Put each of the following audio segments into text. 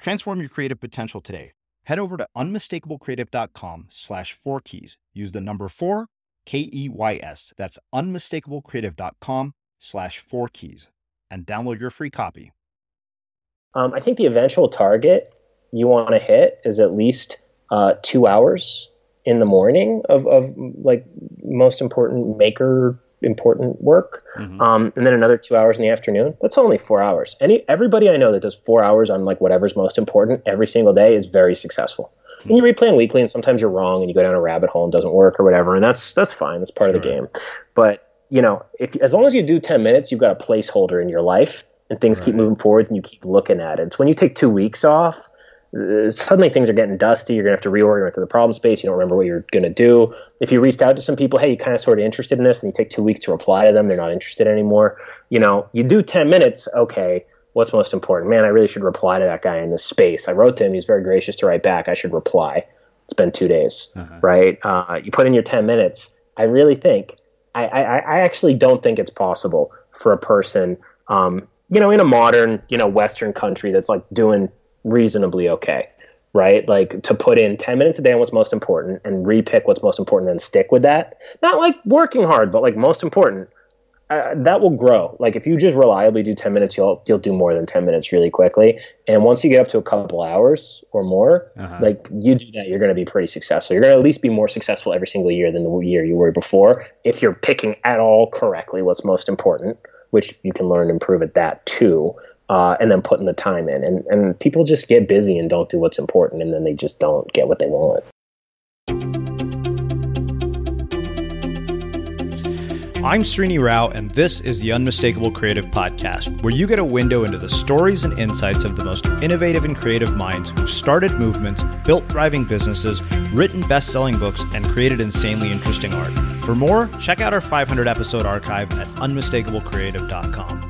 Transform your creative potential today. Head over to unmistakablecreative.com slash four keys. Use the number four, K E Y S. That's unmistakablecreative.com slash four keys and download your free copy. Um, I think the eventual target you want to hit is at least uh, two hours in the morning of, of like most important maker important work, mm-hmm. um, and then another two hours in the afternoon. That's only four hours. Any everybody I know that does four hours on like whatever's most important every single day is very successful. Mm-hmm. And you replay weekly, and sometimes you're wrong, and you go down a rabbit hole and doesn't work or whatever, and that's that's fine. That's part sure. of the game. But you know, if as long as you do ten minutes, you've got a placeholder in your life, and things right. keep moving forward, and you keep looking at it. It's when you take two weeks off suddenly things are getting dusty. You're going to have to reorient to the problem space. You don't remember what you're going to do. If you reached out to some people, hey, you kind of sort of interested in this, and you take two weeks to reply to them, they're not interested anymore. You know, you do 10 minutes, okay, what's most important? Man, I really should reply to that guy in this space. I wrote to him. He's very gracious to write back. I should reply. It's been two days, uh-huh. right? Uh, you put in your 10 minutes. I really think, I, I, I actually don't think it's possible for a person, um, you know, in a modern, you know, Western country that's like doing reasonably okay, right? Like to put in 10 minutes a day on what's most important and repick what's most important and stick with that. Not like working hard, but like most important. Uh, that will grow. Like if you just reliably do 10 minutes, you'll you'll do more than 10 minutes really quickly. And once you get up to a couple hours or more, uh-huh. like you do that, you're going to be pretty successful. You're going to at least be more successful every single year than the year you were before if you're picking at all correctly what's most important, which you can learn and improve at that too uh, and then putting the time in. And, and people just get busy and don't do what's important, and then they just don't get what they want. I'm Srini Rao, and this is the Unmistakable Creative Podcast, where you get a window into the stories and insights of the most innovative and creative minds who've started movements, built thriving businesses, written best selling books, and created insanely interesting art. For more, check out our 500 episode archive at unmistakablecreative.com.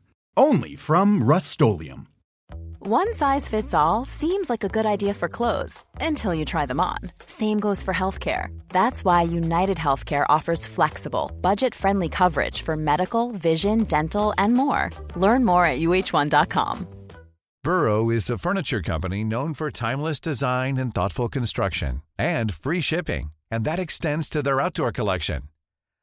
only from Rust-Oleum One size fits all seems like a good idea for clothes until you try them on. Same goes for healthcare. That's why United Healthcare offers flexible, budget friendly coverage for medical, vision, dental, and more. Learn more at uh1.com. Burrow is a furniture company known for timeless design and thoughtful construction and free shipping, and that extends to their outdoor collection.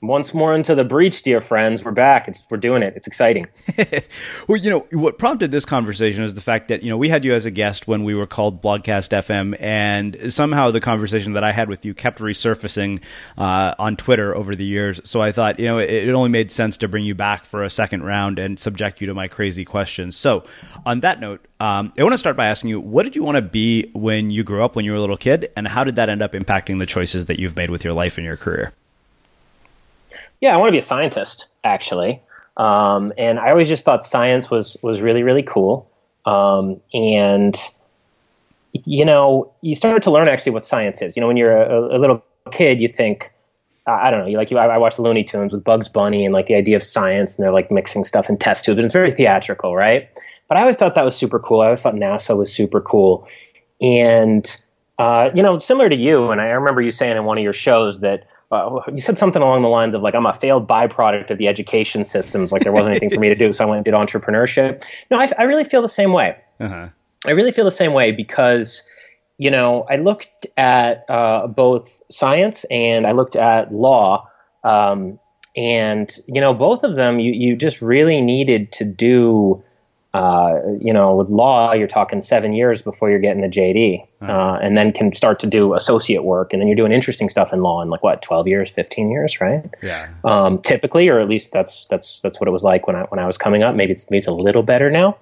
once more into the breach, dear friends. We're back. It's, we're doing it. It's exciting. well, you know, what prompted this conversation is the fact that, you know, we had you as a guest when we were called Blogcast FM, and somehow the conversation that I had with you kept resurfacing uh, on Twitter over the years. So I thought, you know, it, it, only made sense to bring you back for a second round and subject you to my crazy questions. So on that note, um, I want to start by asking you, what did you want to be when you grew up, when you were a little kid, and how did that end up impacting the choices that you've made with your life and your career? Yeah, I want to be a scientist actually, um, and I always just thought science was was really really cool. Um, and you know, you start to learn actually what science is. You know, when you're a, a little kid, you think. I don't know. You like you. I, I watch Looney Tunes with Bugs Bunny and like the idea of science, and they're like mixing stuff in test tubes, and it's very theatrical, right? But I always thought that was super cool. I always thought NASA was super cool, and uh, you know, similar to you. And I remember you saying in one of your shows that uh, you said something along the lines of like I'm a failed byproduct of the education systems. Like there wasn't anything for me to do, so I went and did entrepreneurship. No, I, I really feel the same way. Uh-huh. I really feel the same way because you know I looked at uh, both science and I looked at law, um, and you know both of them you you just really needed to do uh, you know, with law, you're talking seven years before you're getting a JD, uh, and then can start to do associate work, and then you're doing interesting stuff in law in like what, 12 years, 15 years, right? Yeah. Um, typically, or at least that's that's that's what it was like when I when I was coming up. Maybe it's maybe it's a little better now.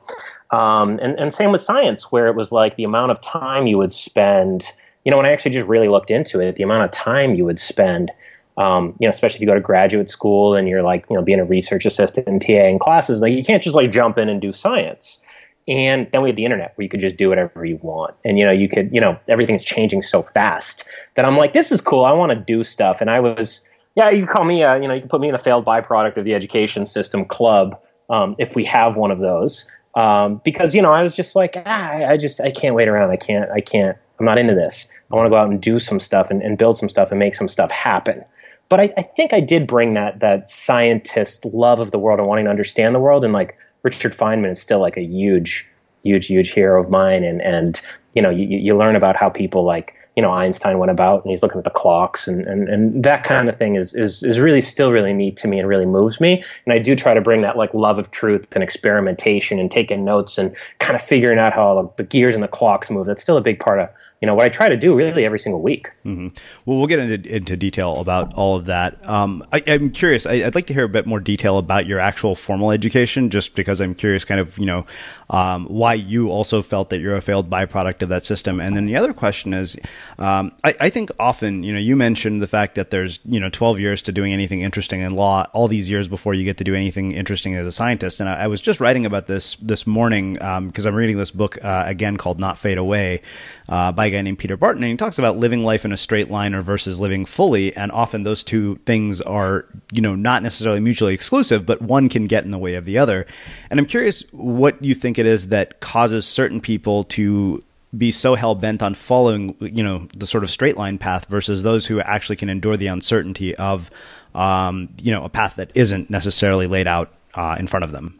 Um, and and same with science, where it was like the amount of time you would spend. You know, when I actually just really looked into it, the amount of time you would spend um, you know, especially if you go to graduate school and you're like, you know, being a research assistant and TA in classes, like you can't just like jump in and do science. And then we have the internet where you could just do whatever you want. And, you know, you could, you know, everything's changing so fast that I'm like, this is cool. I want to do stuff. And I was, yeah, you call me, uh, you know, you can put me in a failed byproduct of the education system club um, if we have one of those. Um, because, you know, I was just like, ah, I just, I can't wait around. I can't, I can't, I'm not into this. I want to go out and do some stuff and, and build some stuff and make some stuff happen but I, I, think I did bring that that scientist love of the world and wanting to understand the world. And like Richard Feynman is still like a huge, huge, huge hero of mine. And and you know you, you learn about how people like you know Einstein went about and he's looking at the clocks and and, and that kind of thing is is is really still really neat to me and really moves me. And I do try to bring that like love of truth and experimentation and taking notes and kind of figuring out how the, the gears and the clocks move. That's still a big part of you know what I try to do really every single week. Mm-hmm. Well, we'll get into, into detail about all of that. Um, I, am curious. I, would like to hear a bit more detail about your actual formal education, just because I'm curious, kind of, you know, um, why you also felt that you're a failed byproduct of that system. And then the other question is, um, I, I, think often, you know, you mentioned the fact that there's, you know, 12 years to doing anything interesting in law, all these years before you get to do anything interesting as a scientist. And I, I was just writing about this this morning because um, I'm reading this book uh, again called Not Fade Away uh, by guy named Peter Barton, and he talks about living life in a straight line or versus living fully, and often those two things are, you know, not necessarily mutually exclusive, but one can get in the way of the other. And I'm curious what you think it is that causes certain people to be so hell bent on following, you know, the sort of straight line path versus those who actually can endure the uncertainty of, um, you know, a path that isn't necessarily laid out uh, in front of them.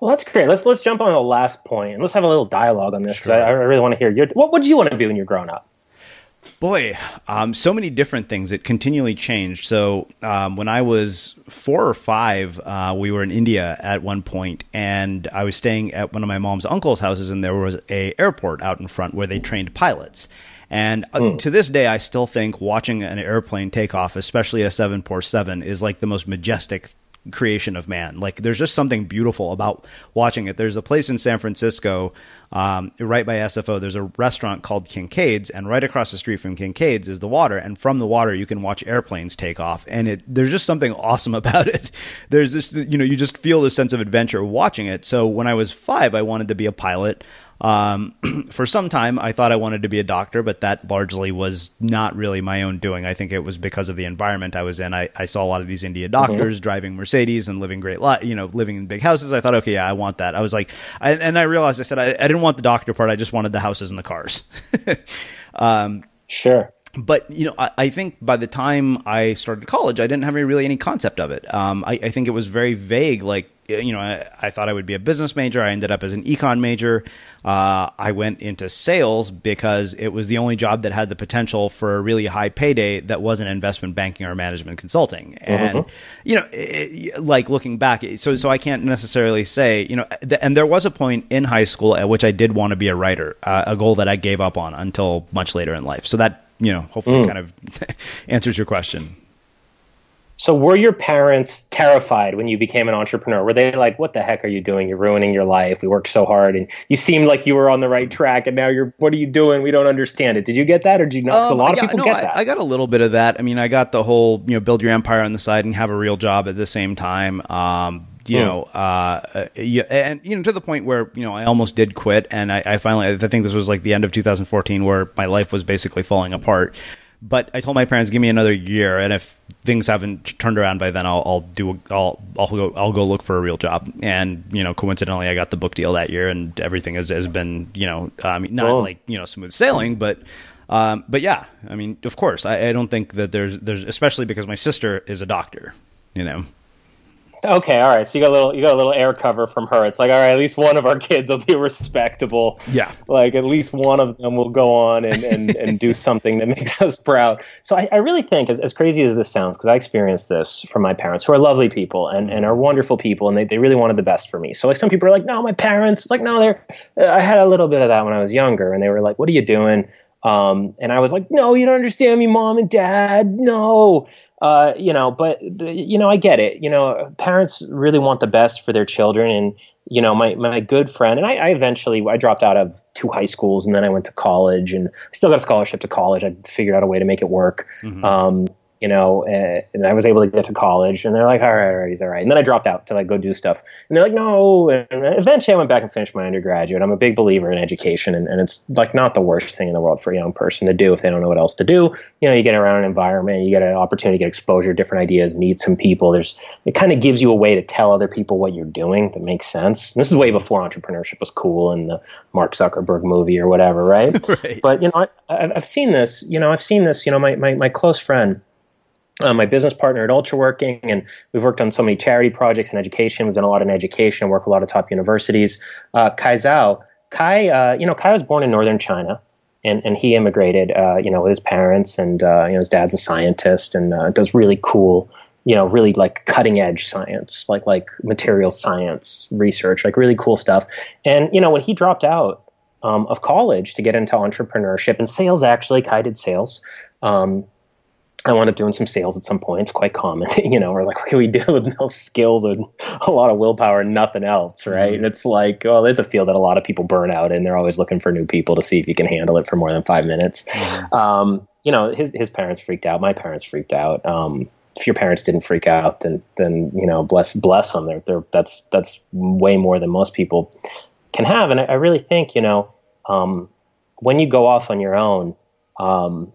Well, that's great. Let's let's jump on the last point and let's have a little dialogue on this because sure. I, I, really want to hear your. What would you want to be when you're growing up? Boy, um, so many different things. It continually changed. So um, when I was four or five, uh, we were in India at one point, and I was staying at one of my mom's uncle's houses, and there was a airport out in front where they trained pilots. And mm. to this day, I still think watching an airplane take off, especially a 747, is like the most majestic creation of man. Like there's just something beautiful about watching it. There's a place in San Francisco, um, right by SFO. There's a restaurant called Kincaid's, and right across the street from Kincaid's is the water. And from the water, you can watch airplanes take off. And it there's just something awesome about it. There's this, you know, you just feel this sense of adventure watching it. So when I was five, I wanted to be a pilot. Um, for some time, I thought I wanted to be a doctor, but that largely was not really my own doing. I think it was because of the environment I was in. I, I saw a lot of these India mm-hmm. doctors mm-hmm. driving Mercedes and living great you know, living in big houses. I thought, okay, yeah, I want that. I was like, I, and I realized I said I, I, didn't want the doctor part. I just wanted the houses and the cars. um, sure but you know, I, I, think by the time I started college, I didn't have any, really any concept of it. Um, I, I, think it was very vague. Like you know, I, I, thought I would be a business major. I ended up as an econ major. Uh, I went into sales because it was the only job that had the potential for a really high payday that wasn't investment banking or management consulting. And mm-hmm. you know, it, like looking back, so so I can't necessarily say you know. Th- and there was a point in high school at which I did want to be a writer, uh, a goal that I gave up on until much later in life. So that you know, hopefully, mm. kind of answers your question. So, were your parents terrified when you became an entrepreneur? Were they like, "What the heck are you doing? You're ruining your life. We worked so hard, and you seemed like you were on the right track, and now you're. What are you doing? We don't understand it." Did you get that, or did you not? Um, a lot of people no, get that. I, I, got a little bit of that. I mean, I got the whole, you know, build your empire on the side and have a real job at the same time. Um, you mm. know, uh, yeah, and you know, to the point where you know I almost did quit, and I, I, finally, I think this was like the end of 2014, where my life was basically falling apart. But I told my parents, give me another year, and if things haven't turned around by then, I'll, I'll do, I'll, I'll go, I'll go look for a real job. And you know, coincidentally, I got the book deal that year, and everything has, has been, you know, mean, not like you know smooth sailing, but. Um, but yeah, I mean, of course, I, I don't think that there's there's especially because my sister is a doctor, you know. Okay, all right. So you got a little you got a little air cover from her. It's like, all right, at least one of our kids will be respectable. Yeah. Like at least one of them will go on and, and, and do something that makes us proud. So I, I really think, as, as crazy as this sounds, because I experienced this from my parents, who are lovely people and, and are wonderful people, and they, they really wanted the best for me. So like some people are like, no, my parents, it's like, no, they're I had a little bit of that when I was younger, and they were like, what are you doing? Um, and I was like, no, you don't understand me, mom and dad. No. Uh, you know, but you know, I get it. You know, parents really want the best for their children, and you know, my my good friend, and I, I eventually I dropped out of two high schools, and then I went to college, and I still got a scholarship to college. I figured out a way to make it work. Mm-hmm. Um, you know, uh, and I was able to get to college, and they're like, all right, all right, he's all right. And then I dropped out to like go do stuff, and they're like, no. And eventually, I went back and finished my undergraduate. I'm a big believer in education, and, and it's like not the worst thing in the world for a young person to do if they don't know what else to do. You know, you get around an environment, you get an opportunity to get exposure, different ideas, meet some people. There's it kind of gives you a way to tell other people what you're doing that makes sense. And this is way before entrepreneurship was cool and the Mark Zuckerberg movie or whatever, right? right. But you know, I, I've seen this. You know, I've seen this. You know, my my, my close friend uh, my business partner at Ultraworking, and we've worked on so many charity projects in education. We've done a lot in education, work with a lot of top universities. Uh, Kai Zhao, Kai, uh, you know, Kai was born in northern China, and and he immigrated, uh, you know, with his parents, and uh, you know, his dad's a scientist and uh, does really cool, you know, really like cutting edge science, like like material science research, like really cool stuff. And you know, when he dropped out um, of college to get into entrepreneurship and sales, actually, Kai did sales. Um, I wound up doing some sales at some point. It's quite common, you know, we're like, what can we do with no skills and a lot of willpower and nothing else, right? Mm-hmm. And it's like, well, there's a field that a lot of people burn out and they're always looking for new people to see if you can handle it for more than five minutes. Mm-hmm. Um, you know, his, his parents freaked out. My parents freaked out. Um, if your parents didn't freak out, then, then, you know, bless, bless them. They're, they're, that's, that's way more than most people can have. And I, I really think, you know, um, when you go off on your own, um,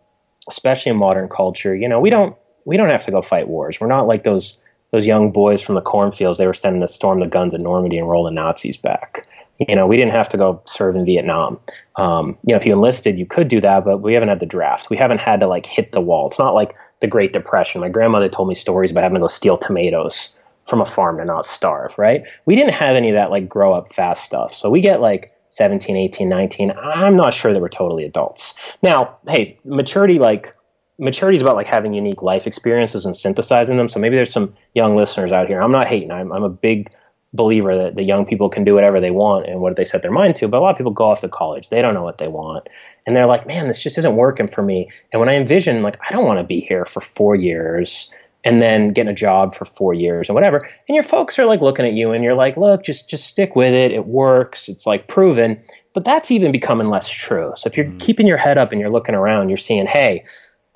especially in modern culture, you know, we don't we don't have to go fight wars. We're not like those those young boys from the cornfields. They were sending to storm the guns at Normandy and roll the Nazis back. You know, we didn't have to go serve in Vietnam. Um, you know, if you enlisted, you could do that, but we haven't had the draft. We haven't had to like hit the wall. It's not like the Great Depression. My grandmother told me stories about having to go steal tomatoes from a farm to not starve, right? We didn't have any of that like grow up fast stuff. So we get like 17, 18, 19. I'm not sure that we're totally adults. Now, hey, maturity like maturity is about like having unique life experiences and synthesizing them. So maybe there's some young listeners out here. I'm not hating. I'm, I'm a big believer that the young people can do whatever they want and what they set their mind to. But a lot of people go off to college. They don't know what they want. And they're like, man, this just isn't working for me. And when I envision, like, I don't want to be here for four years and then getting a job for four years and whatever. And your folks are like looking at you and you're like, look, just just stick with it. It works. It's like proven. But that's even becoming less true. So if you're mm. keeping your head up and you're looking around, you're seeing, hey,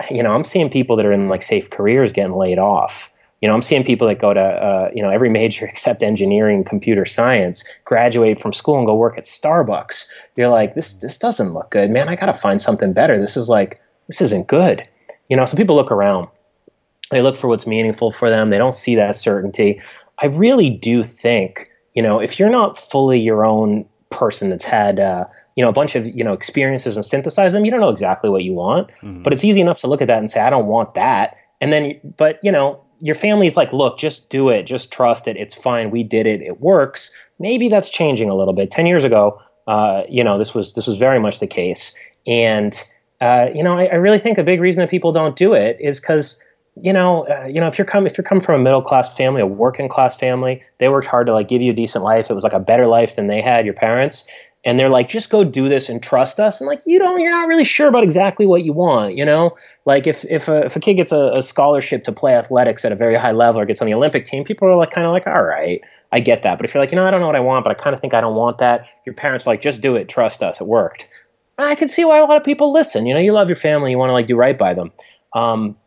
you know, I'm seeing people that are in like safe careers getting laid off. You know, I'm seeing people that go to, uh, you know, every major except engineering, computer science, graduate from school and go work at Starbucks. You're like, this, this doesn't look good, man. I got to find something better. This is like, this isn't good. You know, so people look around. They look for what's meaningful for them. They don't see that certainty. I really do think, you know, if you're not fully your own person that's had, uh, you know a bunch of you know experiences and synthesize them you don't know exactly what you want. Mm-hmm. but it's easy enough to look at that and say i don't want that. And then but you know your family's like look just do it. Just trust it. It's fine. We did it. It works. Maybe that's changing a little bit. 10 years ago uh, you know this was this was very much the case. And uh, you know I, I, really think a big reason that people don't do it is because you know, uh, you know, if you're coming if you're coming from a middle class family, a working class family, they worked hard to like give you a decent life. It was like a better life than they had, your parents. And they're like just go do this and trust us. And like you don't you're not really sure about exactly what you want you know? Like if if a, if a kid gets a, a scholarship to play athletics at a very high level or gets on the olympic team people are like kind of like all right i get that. But if you're like you know i don't know what i want but i kind of think i don't want that your parents are like just do it. Trust us. It worked. I can see why a lot of people listen. You know you love your family you want to like do right by them. Um,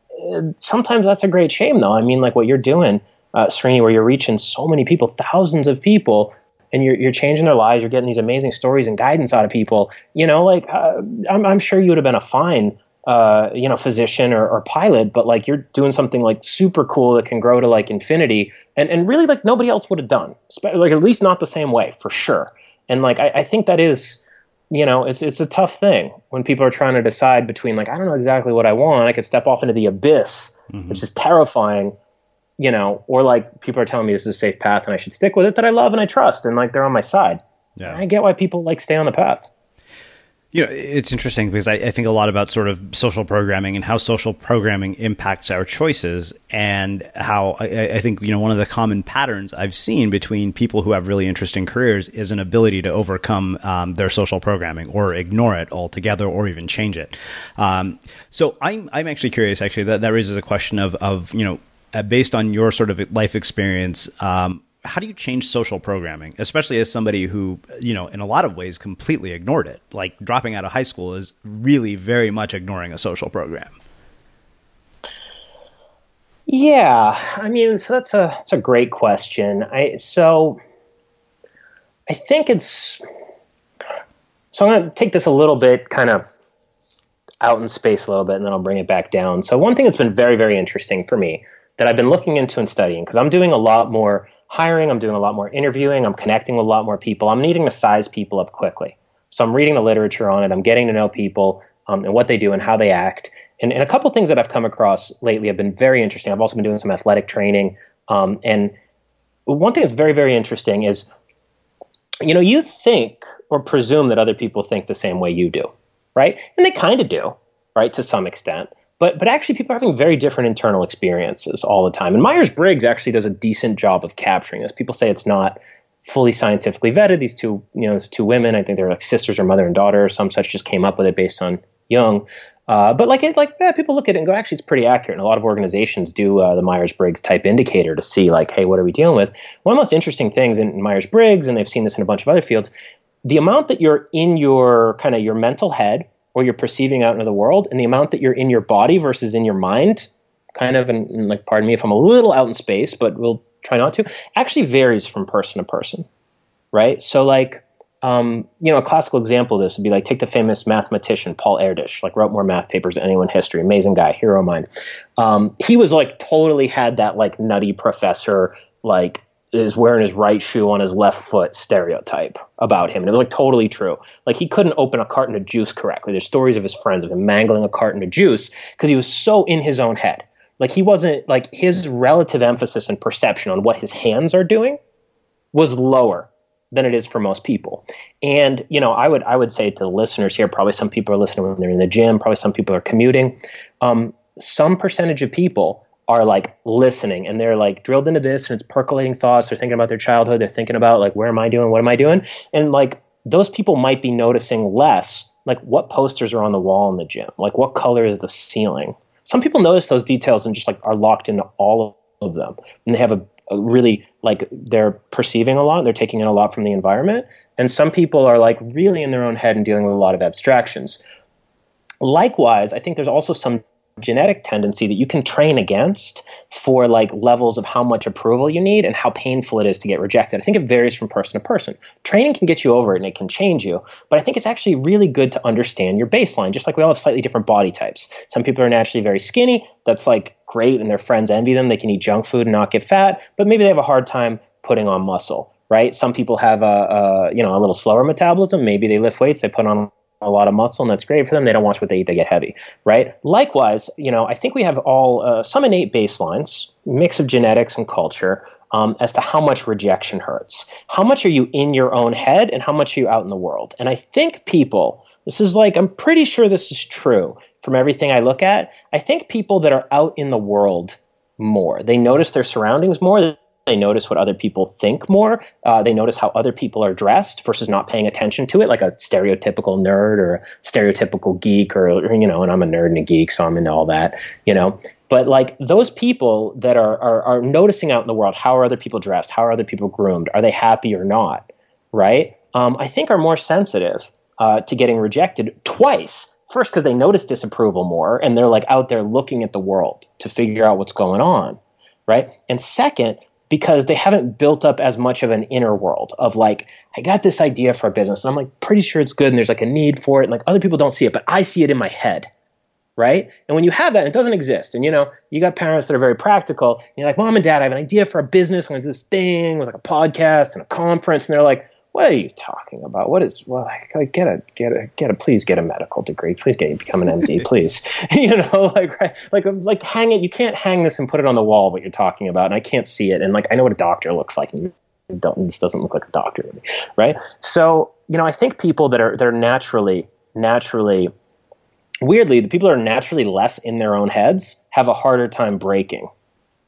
sometimes that's a great shame though i mean like what you're doing uh, Srini, where you're reaching so many people, thousands of people, and you're, you're changing their lives. You're getting these amazing stories and guidance out of people. You know, like uh, I'm, I'm sure you would have been a fine, uh, you know, physician or, or pilot, but like you're doing something like super cool that can grow to like infinity, and and really like nobody else would have done, like at least not the same way for sure. And like I, I think that is, you know, it's it's a tough thing when people are trying to decide between like I don't know exactly what I want. I could step off into the abyss, mm-hmm. which is terrifying you know, or like people are telling me this is a safe path and I should stick with it that I love and I trust and like they're on my side. Yeah. I get why people like stay on the path. You know, it's interesting because I, I, think a lot about sort of social programming and how social programming impacts our choices, and how I, I, think you know one of the common patterns I've seen between people who have really interesting careers is an ability to overcome um, their social programming or ignore it altogether or even change it. Um, so I'm I'm actually curious. Actually, that that raises a question of of you know uh, based on your sort of life experience, um, how do you change social programming, especially as somebody who, you know, in a lot of ways completely ignored it? Like dropping out of high school is really very much ignoring a social program. Yeah, I mean, so that's a that's a great question. I so I think it's so I'm going to take this a little bit kind of out in space a little bit and then I'll bring it back down. So one thing that's been very very interesting for me that I've been looking into and studying because I'm doing a lot more hiring, I'm doing a lot more interviewing, I'm connecting with a lot more people. I'm needing to size people up quickly. So I'm reading the literature on it, I'm getting to know people um, and what they do and how they act. And, and a couple things that I've come across lately have been very interesting. I've also been doing some athletic training. Um, and one thing that's very, very interesting is, you know, you think or presume that other people think the same way you do, right? And they kind of do, right, to some extent. But but actually, people are having very different internal experiences all the time. And Myers Briggs actually does a decent job of capturing this. People say it's not fully scientifically vetted. These two, you know, two women, I think they're like sisters or mother and daughter or some such, just came up with it based on Jung. Uh, but like it, like yeah, people look at it and go, actually, it's pretty accurate. And a lot of organizations do uh, the Myers Briggs type indicator to see like, hey, what are we dealing with? One of the most interesting things in Myers Briggs, and they've seen this in a bunch of other fields, the amount that you're in your kind of your mental head or you're perceiving out into the world and the amount that you're in your body versus in your mind kind of and, and, like pardon me if i'm a little out in space but we'll try not to actually varies from person to person right? So like um, you know a classical example of this would be like take the famous mathematician paul erdős like wrote more math papers than anyone in history amazing guy hero of mine. Um, he was like totally had that like nutty professor like is wearing his right shoe on his left foot stereotype about him. And it was like totally true. Like he couldn't open a carton of juice correctly. There's stories of his friends of him mangling a carton of juice because he was so in his own head. Like he wasn't like his relative emphasis and perception on what his hands are doing was lower than it is for most people. And you know, I would I would say to the listeners here, probably some people are listening when they're in the gym, probably some people are commuting. Um, some percentage of people are like listening and they're like drilled into this and it's percolating thoughts. They're thinking about their childhood. They're thinking about like where am I doing? What am I doing? And like those people might be noticing less like what posters are on the wall in the gym, like what color is the ceiling. Some people notice those details and just like are locked into all of them, and they have a, a really like they're perceiving a lot, they're taking in a lot from the environment, and some people are like really in their own head and dealing with a lot of abstractions. Likewise, I think there's also some genetic tendency that you can train against for like levels of how much approval you need and how painful it is to get rejected. I think it varies from person to person. Training can get you over it and it can change you, but I think it's actually really good to understand your baseline, just like we all have slightly different body types. Some people are naturally very skinny. That's like great and their friends envy them. They can eat junk food and not get fat, but maybe they have a hard time putting on muscle, right? Some people have a, a you know, a little slower metabolism. Maybe they lift weights, they put on a lot of muscle and that's great for them. They don't watch what they eat, they get heavy, right? Likewise, you know, I think we have all uh, some innate baselines, mix of genetics and culture, um, as to how much rejection hurts. How much are you in your own head and how much are you out in the world? And I think people, this is like, I'm pretty sure this is true from everything I look at. I think people that are out in the world more, they notice their surroundings more. They notice what other people think more. Uh, they notice how other people are dressed versus not paying attention to it, like a stereotypical nerd or a stereotypical geek, or, or you know. And I'm a nerd and a geek, so I'm into all that, you know. But like those people that are, are are noticing out in the world, how are other people dressed? How are other people groomed? Are they happy or not? Right? Um, I think are more sensitive uh, to getting rejected twice first because they notice disapproval more and they're like out there looking at the world to figure out what's going on right and second because they haven't built up as much of an inner world of like, I got this idea for a business and I'm like pretty sure it's good and there's like a need for it. And like other people don't see it, but I see it in my head. Right. And when you have that, it doesn't exist. And you know, you got parents that are very practical. And you're like, mom and dad, I have an idea for a business. I'm going to do this thing with like a podcast and a conference. And they're like, what are you talking about? What is well? Like, get a get a get a please get a medical degree. Please get become an MD, please. you know, like right, like um, like hang it. You can't hang this and put it on the wall. What you're talking about, and I can't see it. And like I know what a doctor looks like. And don't, this doesn't look like a doctor to me, right? So you know, I think people that are that are naturally naturally weirdly the people that are naturally less in their own heads have a harder time breaking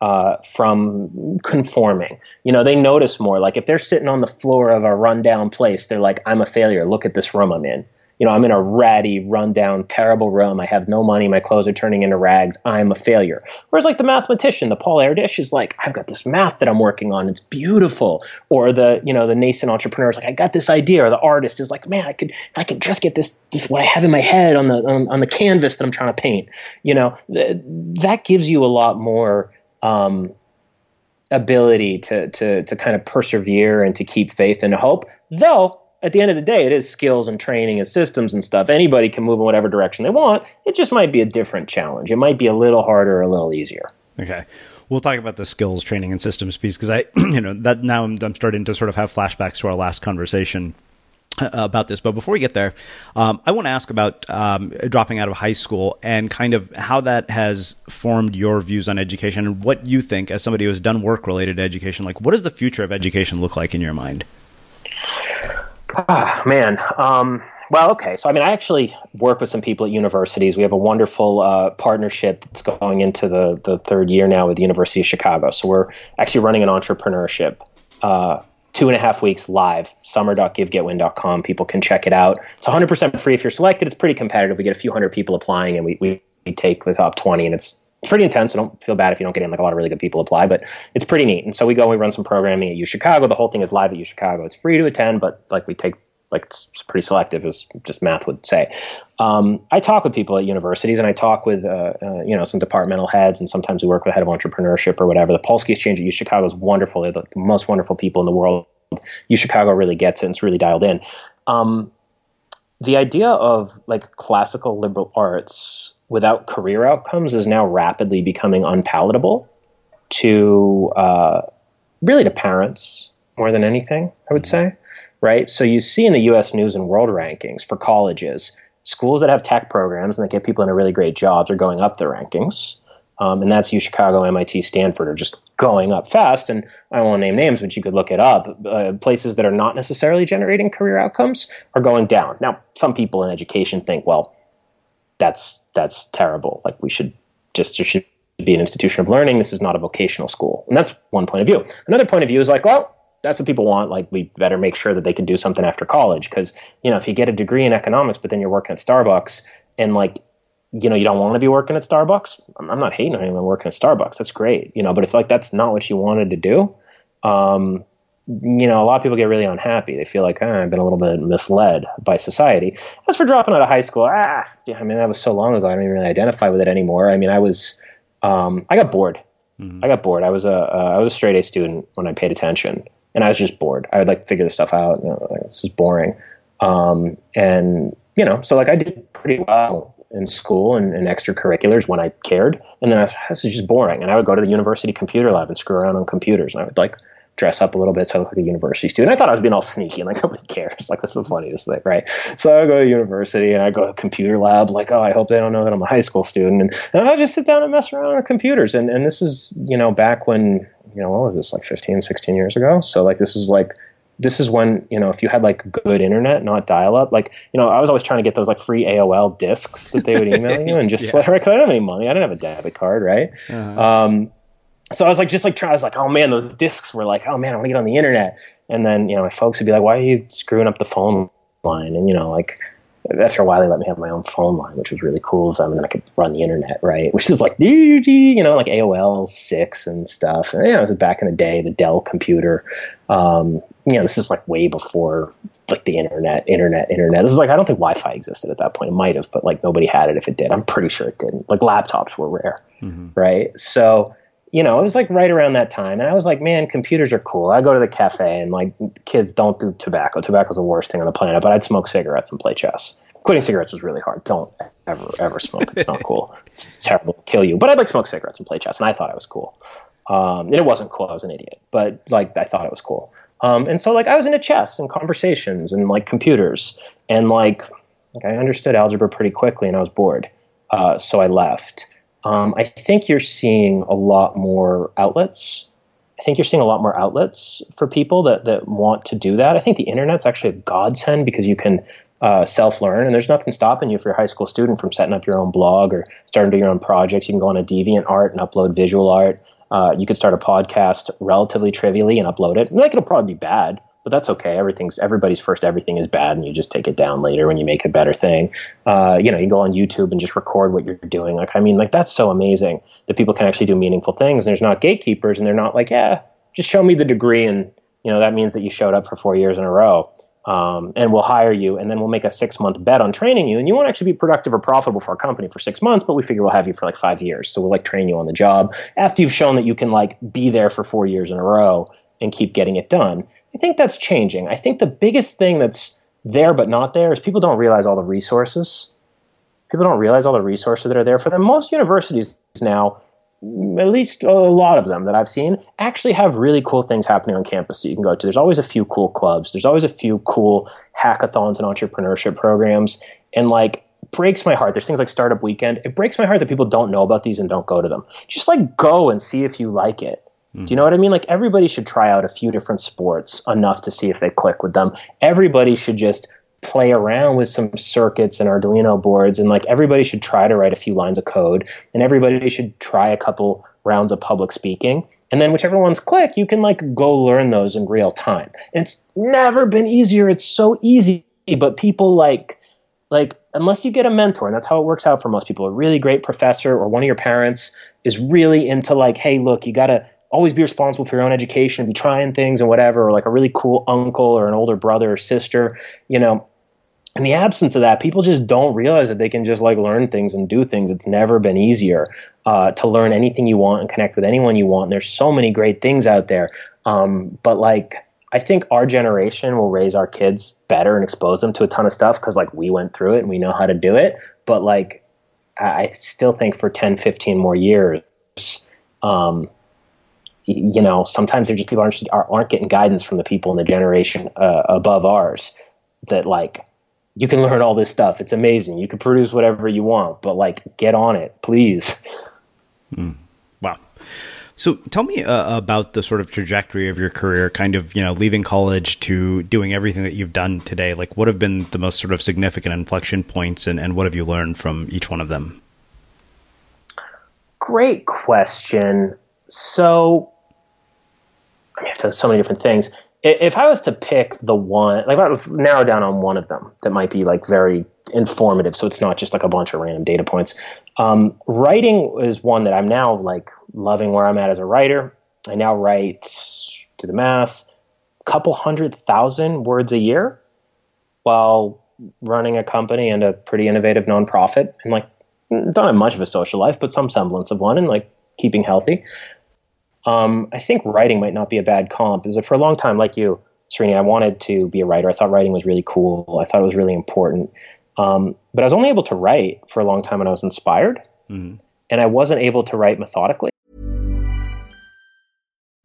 uh, from conforming. You know, they notice more. Like if they're sitting on the floor of a rundown place, they're like, I'm a failure. Look at this room I'm in. You know, I'm in a ratty, rundown, terrible room. I have no money. My clothes are turning into rags. I'm a failure. Whereas, like the mathematician, the Paul Erdős is like, I've got this math that I'm working on. It's beautiful. Or the, you know, the nascent entrepreneur is like, I got this idea. Or the artist is like, man, I could, if I could just get this, this what I have in my head on the on, on the canvas that I'm trying to paint. You know, th- that gives you a lot more um, ability to, to, to kind of persevere and to keep faith and hope. Though, at the end of the day, it is skills and training and systems and stuff. Anybody can move in whatever direction they want. It just might be a different challenge. It might be a little harder a little easier. Okay. We'll talk about the skills, training, and systems piece because I, you know, that now I'm, I'm starting to sort of have flashbacks to our last conversation about this. But before we get there, um, I want to ask about um, dropping out of high school and kind of how that has formed your views on education and what you think, as somebody who has done work related to education, like what does the future of education look like in your mind? Ah, man. Um, well, okay. So, I mean, I actually work with some people at universities. We have a wonderful uh, partnership that's going into the, the third year now with the University of Chicago. So, we're actually running an entrepreneurship uh, two and a half weeks live, summer.givegetwin.com. People can check it out. It's 100% free if you're selected. It's pretty competitive. We get a few hundred people applying, and we, we, we take the top 20, and it's pretty intense. I don't feel bad if you don't get in. Like a lot of really good people apply, but it's pretty neat. And so we go and we run some programming at U Chicago. The whole thing is live at U Chicago. It's free to attend, but like we take like it's pretty selective, as just math would say. Um, I talk with people at universities, and I talk with uh, uh, you know some departmental heads, and sometimes we work with head of entrepreneurship or whatever. The Polsky Exchange at U Chicago is wonderful. They're the most wonderful people in the world. U Chicago really gets it. and It's really dialed in. Um, the idea of like classical liberal arts without career outcomes is now rapidly becoming unpalatable to uh, really to parents more than anything. I would say right? So you see in the US News and World Rankings for colleges, schools that have tech programs and that get people into really great jobs are going up the rankings. Um, and that's U Chicago, MIT, Stanford are just going up fast. And I won't name names, but you could look it up. Uh, places that are not necessarily generating career outcomes are going down. Now, some people in education think, well, that's that's terrible. Like we should just there should be an institution of learning. This is not a vocational school, and that's one point of view. Another point of view is like, well, that's what people want. Like we better make sure that they can do something after college because you know if you get a degree in economics, but then you're working at Starbucks and like you know you don't want to be working at Starbucks. I'm not hating on anyone working at Starbucks. That's great, you know. But if like that's not what you wanted to do, um, you know, a lot of people get really unhappy. They feel like oh, I've been a little bit misled by society. As for dropping out of high school, ah, yeah, I mean that was so long ago. I don't even really identify with it anymore. I mean, I was, um, I got bored. Mm-hmm. I got bored. I was a uh, I was a straight A student when I paid attention, and I was just bored. I would like figure this stuff out. You know, like, this is boring. Um, and you know, so like I did pretty well in school and, and extracurriculars when I cared, and then I was, this is just boring. And I would go to the university computer lab and screw around on computers, and I would like dress up a little bit so I look like a university student. I thought I was being all sneaky and like nobody cares. Like that's the funniest thing, right? So I go to university and I go to computer lab, like, oh, I hope they don't know that I'm a high school student. And, and I just sit down and mess around on computers. And and this is, you know, back when, you know, what was this, like 15, 16 years ago? So like this is like this is when you know if you had like good internet not dial up like you know i was always trying to get those like free aol discs that they would email you and just yeah. like i didn't have any money i didn't have a debit card right uh-huh. um, so I was like, just like trying, I was like, oh man, those discs were like, oh man, I want to get on the internet. And then, you know, my folks would be like, why are you screwing up the phone line? And, you know, like after a while, they let me have my own phone line, which was really cool them. And then I could run the internet, right? Which is like, you know, like AOL 6 and stuff. And, you know, it was back in the day, the Dell computer. Um, you know, this is like way before like the internet, internet, internet. This is like, I don't think Wi Fi existed at that point. It might have, but like nobody had it if it did. I'm pretty sure it didn't. Like laptops were rare, mm-hmm. right? So, you know, it was like right around that time. And I was like, man, computers are cool. I go to the cafe and like kids don't do tobacco. Tobacco's the worst thing on the planet, but I'd smoke cigarettes and play chess. Quitting cigarettes was really hard. Don't ever, ever smoke. It's not cool. It's terrible. Kill you. But I'd like smoke cigarettes and play chess. And I thought I was cool. Um, and it wasn't cool. I was an idiot, but like I thought it was cool. Um, and so like I was into chess and conversations and like computers and like, like I understood algebra pretty quickly and I was bored. Uh, so I left. Um, I think you're seeing a lot more outlets. I think you're seeing a lot more outlets for people that, that want to do that. I think the internet's actually a godsend because you can uh, self learn, and there's nothing stopping you if you're a high school student from setting up your own blog or starting to do your own projects. You can go on a Deviant Art and upload visual art. Uh, you could start a podcast relatively trivially and upload it. Like it'll probably be bad, but that's okay. Everything's everybody's first everything is bad, and you just take it down later when you make a better thing. Uh, you know, you go on YouTube and just record what you're doing. Like, I mean, like that's so amazing that people can actually do meaningful things. And there's not gatekeepers, and they're not like, yeah, just show me the degree, and you know that means that you showed up for four years in a row. Um, and we'll hire you, and then we'll make a six month bet on training you, and you won't actually be productive or profitable for our company for six months, but we figure we'll have you for like five years. So we'll like train you on the job after you've shown that you can like be there for four years in a row and keep getting it done. I think that's changing. I think the biggest thing that's there but not there is people don't realize all the resources. People don't realize all the resources that are there for them. Most universities now, at least a lot of them that I've seen, actually have really cool things happening on campus that you can go to. There's always a few cool clubs. There's always a few cool hackathons and entrepreneurship programs. And like breaks my heart. There's things like Startup Weekend. It breaks my heart that people don't know about these and don't go to them. Just like go and see if you like it. Do you know what I mean? Like everybody should try out a few different sports enough to see if they click with them. Everybody should just play around with some circuits and Arduino boards and like everybody should try to write a few lines of code and everybody should try a couple rounds of public speaking. And then whichever ones click, you can like go learn those in real time. And it's never been easier. It's so easy, but people like like unless you get a mentor, and that's how it works out for most people, a really great professor or one of your parents is really into like, hey, look, you gotta always be responsible for your own education, and be trying things and whatever, or like a really cool uncle or an older brother or sister, you know. In the absence of that, people just don't realize that they can just like learn things and do things. It's never been easier uh, to learn anything you want and connect with anyone you want. And there's so many great things out there. Um, but like, I think our generation will raise our kids better and expose them to a ton of stuff because like we went through it and we know how to do it. But like, I still think for 10, 15 more years, um, you know, sometimes they're just people aren't aren't getting guidance from the people in the generation uh, above ours that like you can learn all this stuff. It's amazing. You can produce whatever you want, but like get on it, please. Mm. Wow. So tell me uh, about the sort of trajectory of your career, kind of, you know, leaving college to doing everything that you've done today. Like, what have been the most sort of significant inflection points and, and what have you learned from each one of them? Great question. So, I mean, I've done so many different things. If I was to pick the one, like, narrow down on one of them that might be like very informative, so it's not just like a bunch of random data points. Um, writing is one that I'm now like loving where I'm at as a writer. I now write, do the math, a couple hundred thousand words a year while running a company and a pretty innovative nonprofit and like don't have much of a social life, but some semblance of one and like keeping healthy. Um, I think writing might not be a bad comp. Is for a long time, like you, Srini, I wanted to be a writer. I thought writing was really cool. I thought it was really important. Um, but I was only able to write for a long time when I was inspired, mm-hmm. and I wasn't able to write methodically.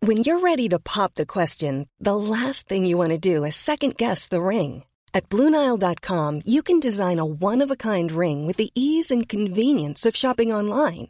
When you're ready to pop the question, the last thing you want to do is second guess the ring. At BlueNile.com, you can design a one of a kind ring with the ease and convenience of shopping online.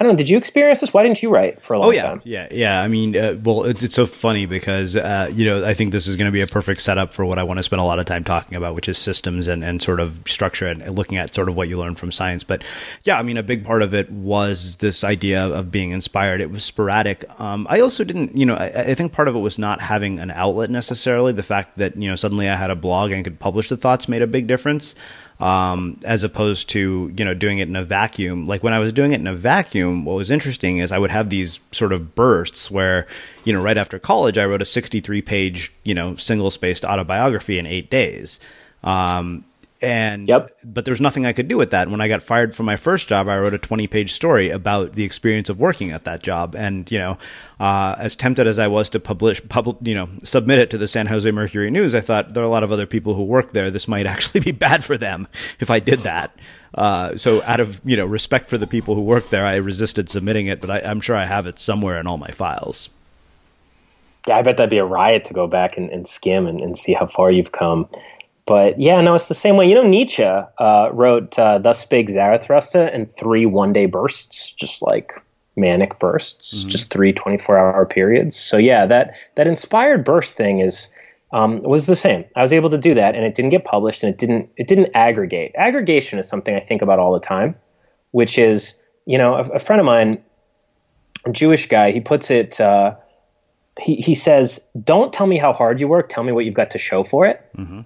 I don't know. Did you experience this? Why didn't you write for a long oh, yeah. time? Yeah, yeah. I mean, uh, well, it's, it's so funny because, uh, you know, I think this is going to be a perfect setup for what I want to spend a lot of time talking about, which is systems and, and sort of structure and looking at sort of what you learn from science. But yeah, I mean, a big part of it was this idea of being inspired. It was sporadic. Um, I also didn't, you know, I, I think part of it was not having an outlet necessarily. The fact that, you know, suddenly I had a blog and could publish the thoughts made a big difference um, as opposed to you know doing it in a vacuum. Like when I was doing it in a vacuum, what was interesting is I would have these sort of bursts where you know right after college I wrote a 63 page you know single spaced autobiography in eight days. Um, and yep. but there's nothing I could do with that. When I got fired from my first job, I wrote a 20 page story about the experience of working at that job. And, you know, uh, as tempted as I was to publish, public, you know, submit it to the San Jose Mercury News, I thought there are a lot of other people who work there. This might actually be bad for them if I did that. Uh, so out of, you know, respect for the people who work there, I resisted submitting it, but I, I'm sure I have it somewhere in all my files. Yeah, I bet that'd be a riot to go back and, and skim and, and see how far you've come. But yeah, no, it's the same way. You know, Nietzsche uh, wrote uh, Thus Spake Zarathustra in three one day bursts, just like manic bursts, mm-hmm. just three 24 hour periods. So yeah, that, that inspired burst thing is, um, was the same. I was able to do that and it didn't get published and it didn't, it didn't aggregate. Aggregation is something I think about all the time, which is, you know, a, a friend of mine, a Jewish guy, he puts it, uh, he, he says, don't tell me how hard you work. Tell me what you've got to show for it. Mm-hmm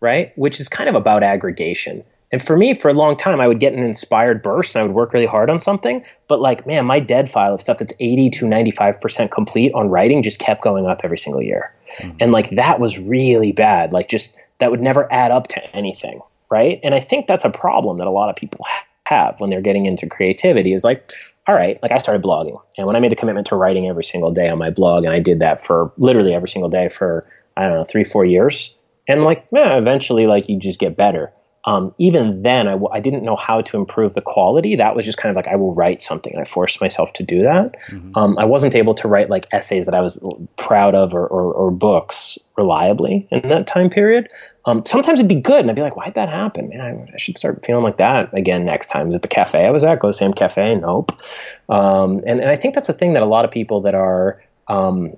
right? Which is kind of about aggregation. And for me, for a long time, I would get an inspired burst and I would work really hard on something. But like, man, my dead file of stuff that's 80 to 95% complete on writing just kept going up every single year. Mm-hmm. And like, that was really bad. Like, just that would never add up to anything. Right. And I think that's a problem that a lot of people have when they're getting into creativity is like, all right, like I started blogging. And when I made the commitment to writing every single day on my blog, and I did that for literally every single day for, I don't know, three, four years and like yeah, eventually like you just get better. Um, even then I w- I didn't know how to improve the quality. That was just kind of like i will write something and i forced myself to do that. Mm-hmm. um, i wasn't able to write like essays that i was proud of or, or, or books reliably in that time period. Um, sometimes it'd be good and i'd be like why'd that happen? Man I, I, should start feeling like that again next time. Is it the cafe i was at? Go to sam cafe? Nope. Um, and, and i think that's a thing that a lot of people that are um,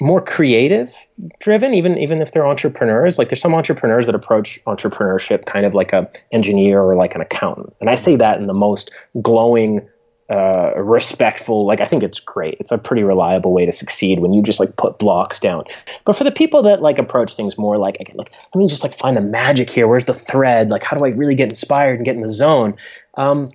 more creative driven even even if they're entrepreneurs. Like there's some entrepreneurs that approach entrepreneurship kind of like a engineer or like an accountant. And i say that in the most glowing uh, respectful like i think it's great. It's a pretty reliable way to succeed when you just like put blocks down. But for the people that like approach things more like okay like let me just like find the magic here. Where's the thread? Like how do i really get inspired and get in the zone? Um,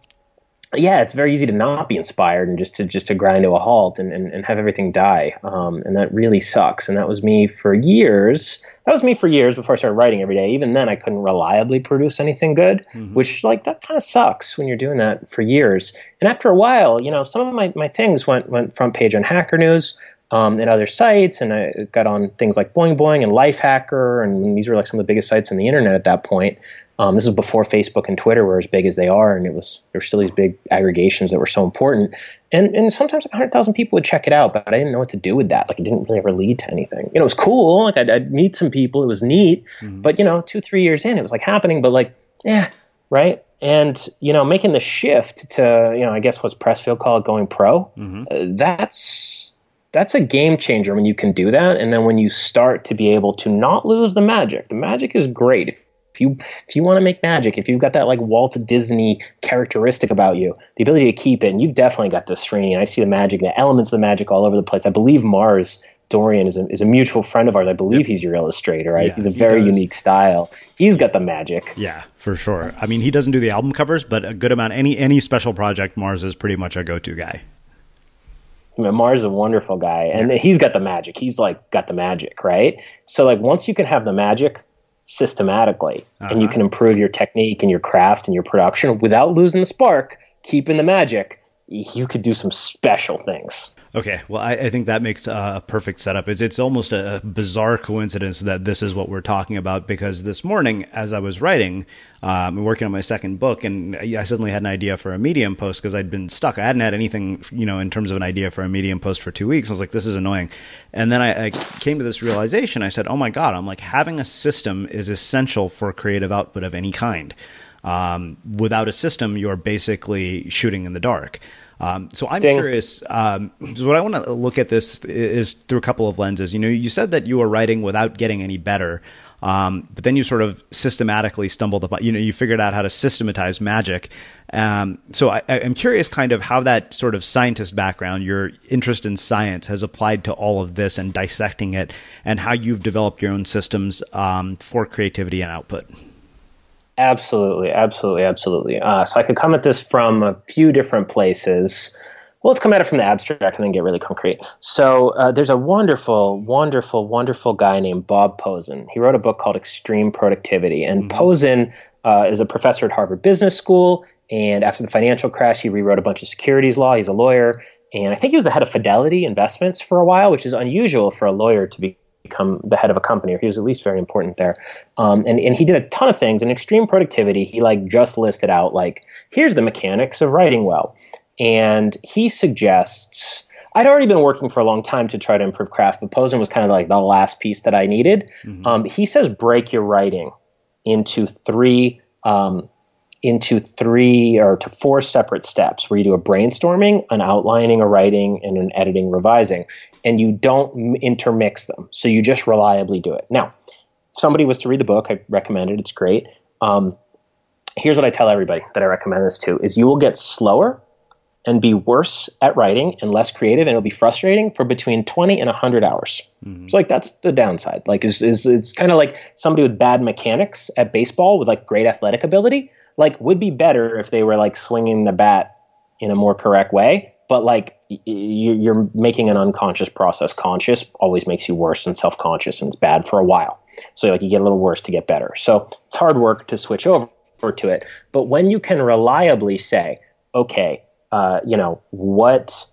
yeah, it's very easy to not be inspired and just to just to grind to a halt and, and, and have everything die. Um, and that really sucks. And that was me for years. That was me for years before I started writing every day. Even then, I couldn't reliably produce anything good, mm-hmm. which like that kind of sucks when you're doing that for years. And after a while, you know, some of my, my things went went front page on Hacker News. Um, and other sites, and I got on things like Boing Boing and Life Hacker, and these were like some of the biggest sites on the internet at that point. Um, this is before Facebook and Twitter were as big as they are, and it was there were still these big aggregations that were so important. And and sometimes like hundred thousand people would check it out, but I didn't know what to do with that. Like it didn't really ever lead to anything. You know, it was cool. Like I'd, I'd meet some people, it was neat. Mm-hmm. But you know, two three years in, it was like happening. But like, yeah, right. And you know, making the shift to you know, I guess what's Pressfield call it going pro. Mm-hmm. Uh, that's that's a game changer when you can do that, and then when you start to be able to not lose the magic. The magic is great. If if you if you want to make magic, if you've got that like Walt Disney characteristic about you, the ability to keep it, and you've definitely got this Srini. I see the magic, the elements of the magic all over the place. I believe Mars Dorian is a, is a mutual friend of ours. I believe yep. he's your illustrator, right? Yeah, he's a very he unique style. He's got the magic. Yeah, for sure. I mean, he doesn't do the album covers, but a good amount. Any any special project, Mars is pretty much a go to guy. I mean, Mars is a wonderful guy, and he's got the magic. He's like got the magic, right? So like once you can have the magic, systematically uh-huh. and you uh-huh. can improve your technique and your craft and your production without losing the spark keeping the magic you could do some special things Okay, well, I, I, think that makes a perfect setup. It's it's almost a bizarre coincidence that this is what we're talking about because this morning, as I was writing, um, working on my second book, and I suddenly had an idea for a Medium post because I'd been stuck. I hadn't had anything, you know, in terms of an idea for a Medium post for two weeks. I was like, this is annoying, and then I, I came to this realization. I said, oh my god, I'm like having a system is essential for creative output of any kind. Um, without a system, you're basically shooting in the dark. Um, so I'm Ding. curious. Um, so what I want to look at this is through a couple of lenses. You know, you said that you were writing without getting any better. Um, but then you sort of systematically stumbled upon, you know, you figured out how to systematize magic. Um, so I, I'm curious kind of how that sort of scientist background, your interest in science has applied to all of this and dissecting it and how you've developed your own systems um, for creativity and output. Absolutely, absolutely, absolutely. Uh, so I could come at this from a few different places. Well, let's come at it from the abstract and then get really concrete. So uh, there's a wonderful, wonderful, wonderful guy named Bob Pozen. He wrote a book called Extreme Productivity, and mm-hmm. Pozen uh, is a professor at Harvard Business School. And after the financial crash, he rewrote a bunch of securities law. He's a lawyer, and I think he was the head of Fidelity Investments for a while, which is unusual for a lawyer to be become the head of a company, or he was at least very important there. Um, and and he did a ton of things. In extreme productivity, he like just listed out like here's the mechanics of writing well, and he suggests. I'd already been working for a long time to try to improve craft, but Pozen was kind of like the last piece that I needed. Mm-hmm. Um, he says break your writing into three um, into three or to four separate steps where you do a brainstorming, an outlining, a writing, and an editing, revising and you don't intermix them. So you just reliably do it. Now, if somebody was to read the book, I recommend it. It's great. Um, here's what I tell everybody that I recommend this to is you will get slower and be worse at writing and less creative and it'll be frustrating for between 20 and 100 hours. Mm-hmm. It's like that's the downside. Like is, is it's kind of like somebody with bad mechanics at baseball with like great athletic ability like would be better if they were like swinging the bat in a more correct way, but like you're making an unconscious process. Conscious always makes you worse and self-conscious and it's bad for a while. So like you get a little worse to get better. So it's hard work to switch over to it. But when you can reliably say okay uh, you know what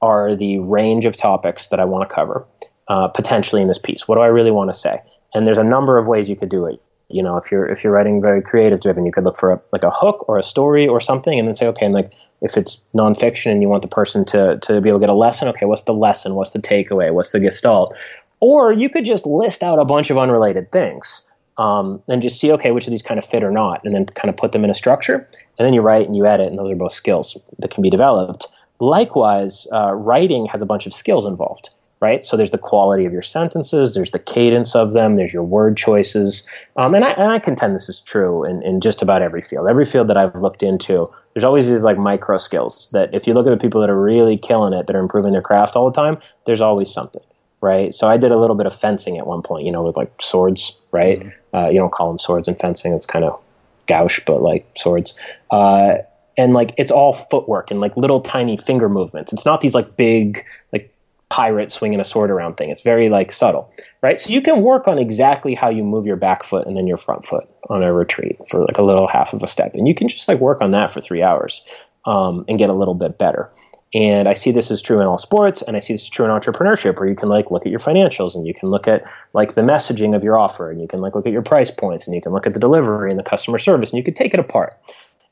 are the range of topics that i want to cover uh, potentially in this piece? What do i really want to say? And there's a number of ways you could do it. You know if you're if you're writing very creative driven you could look for a, like a hook or a story or something and then say okay and like if it's nonfiction and you want the person to to be able to get a lesson, okay, what's the lesson? What's the takeaway? What's the gestalt? Or you could just list out a bunch of unrelated things um, and just see, okay, which of these kind of fit or not, and then kind of put them in a structure. And then you write and you edit, and those are both skills that can be developed. Likewise, uh, writing has a bunch of skills involved right? So there's the quality of your sentences, there's the cadence of them, there's your word choices. Um, and, I, and I contend this is true in, in just about every field. Every field that I've looked into, there's always these like micro skills that if you look at the people that are really killing it, that are improving their craft all the time, there's always something. Right, so I did a little bit of fencing at one point, you know, with like swords. Right, mm-hmm. uh, you don't call them swords in fencing; it's kind of gouache, but like swords. Uh, and like it's all footwork and like little tiny finger movements. It's not these like big like pirate swinging a sword around thing. It's very like subtle, right? So you can work on exactly how you move your back foot and then your front foot on a retreat for like a little half of a step, and you can just like work on that for three hours um, and get a little bit better. And I see this as true in all sports, and I see this as true in entrepreneurship, where you can like look at your financials and you can look at like the messaging of your offer, and you can like look at your price points, and you can look at the delivery and the customer service, and you can take it apart.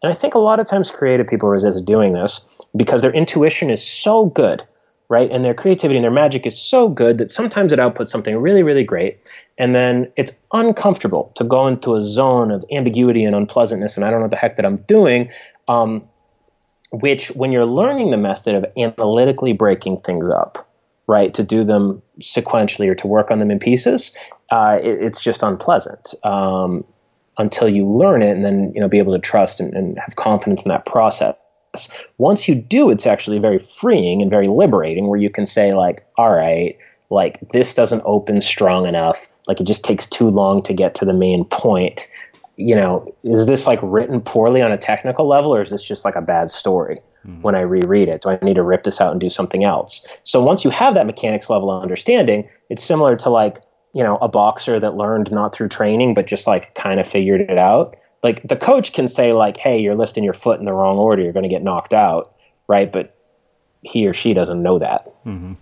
And I think a lot of times creative people resist doing this because their intuition is so good right? And their creativity and their magic is so good that sometimes it outputs something really, really great. And then it's uncomfortable to go into a zone of ambiguity and unpleasantness, and I don't know what the heck that I'm doing. Um, which, when you're learning the method of analytically breaking things up, right, to do them sequentially or to work on them in pieces, uh, it, it's just unpleasant. Um, until you learn it and then you know be able to trust and, and have confidence in that process once you do, it's actually very freeing and very liberating where you can say, like, all right, like this doesn't open strong enough. Like it just takes too long to get to the main point. You know, is this like written poorly on a technical level or is this just like a bad story? Mm-hmm. When I reread it, do I need to rip this out and do something else? So once you have that mechanics level of understanding, it's similar to like, you know, a boxer that learned not through training, but just like kind of figured it out like the coach can say like, "Hey, you're lifting your foot in the wrong order. You're going to get knocked out," right? But he or she doesn't know that. Mm-hmm.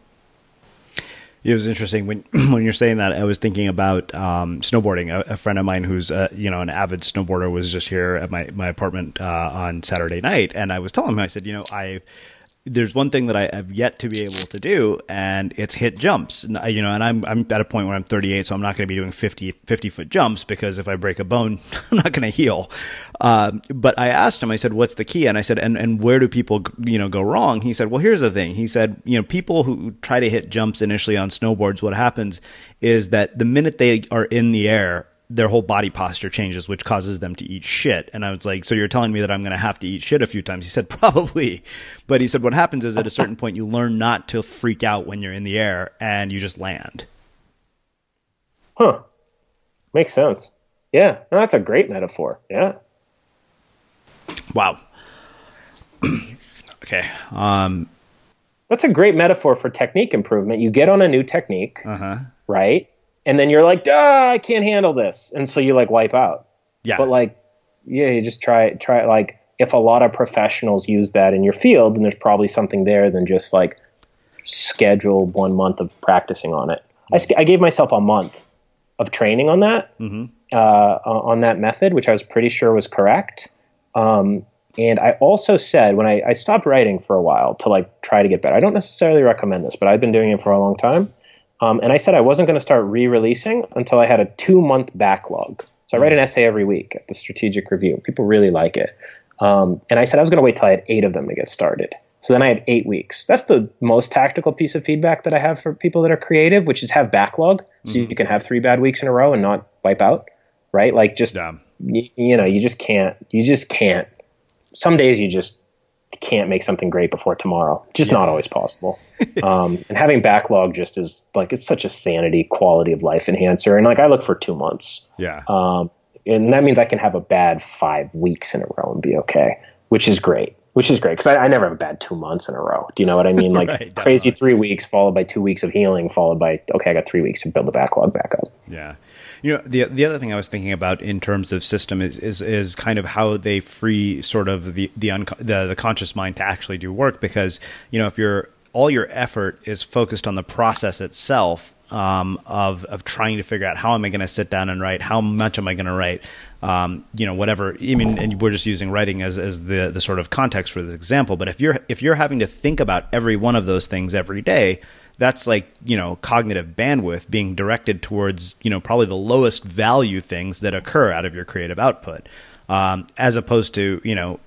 It was interesting when when you're saying that. I was thinking about um, snowboarding. A, a, friend of mine who's uh, you know an avid snowboarder was just here at my my apartment uh, on Saturday night, and I was telling him I said, you know, I there's one thing that I have yet to be able to do, and it's hit jumps. And, You know, and I'm I'm at a point where I'm 38, so I'm not going to be doing 50 50 foot jumps because if I break a bone, I'm not going to heal. Um, but I asked him, I said, "What's the key?" And I said, "And and where do people you know go wrong?" He said, "Well, here's the thing." He said, "You know, people who try to hit jumps initially on snowboards, what happens is that the minute they are in the air." Their whole body posture changes, which causes them to eat shit. And I was like, so you're telling me that I'm going to have to eat shit a few times? He said, probably. But he said, what happens is at a certain point, you learn not to freak out when you're in the air and you just land. Huh. Makes sense. Yeah. No, that's a great metaphor. Yeah. Wow. okay. Um, that's a great metaphor for technique improvement. You get on a new technique, uh-huh. right? And then you're like, Duh, I can't handle this, and so you like wipe out. Yeah. But like, yeah, you just try try like if a lot of professionals use that in your field, then there's probably something there than just like schedule one month of practicing on it. I, I gave myself a month of training on that mm-hmm. uh, on that method, which I was pretty sure was correct. Um, and I also said when I, I stopped writing for a while to like try to get better. I don't necessarily recommend this, but I've been doing it for a long time. Um, and I said I wasn't going to start re releasing until I had a two month backlog. So I write an essay every week at the Strategic Review. People really like it. Um, and I said I was going to wait till I had eight of them to get started. So then I had eight weeks. That's the most tactical piece of feedback that I have for people that are creative, which is have backlog so mm-hmm. you can have three bad weeks in a row and not wipe out, right? Like just, you, you know, you just can't, you just can't. Some days you just can't make something great before tomorrow. Just yeah. not always possible. um, and having backlog just is like it's such a sanity quality of life enhancer. And like I look for two months. Yeah. Um, and that means I can have a bad five weeks in a row and be okay, which is great. Which is great because I, I, never have a bad two months in a row. Do you know what I mean? Like right, crazy three weeks followed by two weeks of healing, followed by okay, I got three weeks to build the backlog back up. Yeah. You know, the the other thing I was thinking about in terms of system is is, is kind of how they free sort of the the, the the conscious mind to actually do work because you know if you're all your effort is focused on the process itself um, of of trying to figure out how am I going to sit down and write, how much am I going to write, um, you know, whatever. I mean, and we're just using writing as, as the the sort of context for this example. But if you're if you're having to think about every one of those things every day, that's like you know cognitive bandwidth being directed towards you know probably the lowest value things that occur out of your creative output. Um, as opposed to you know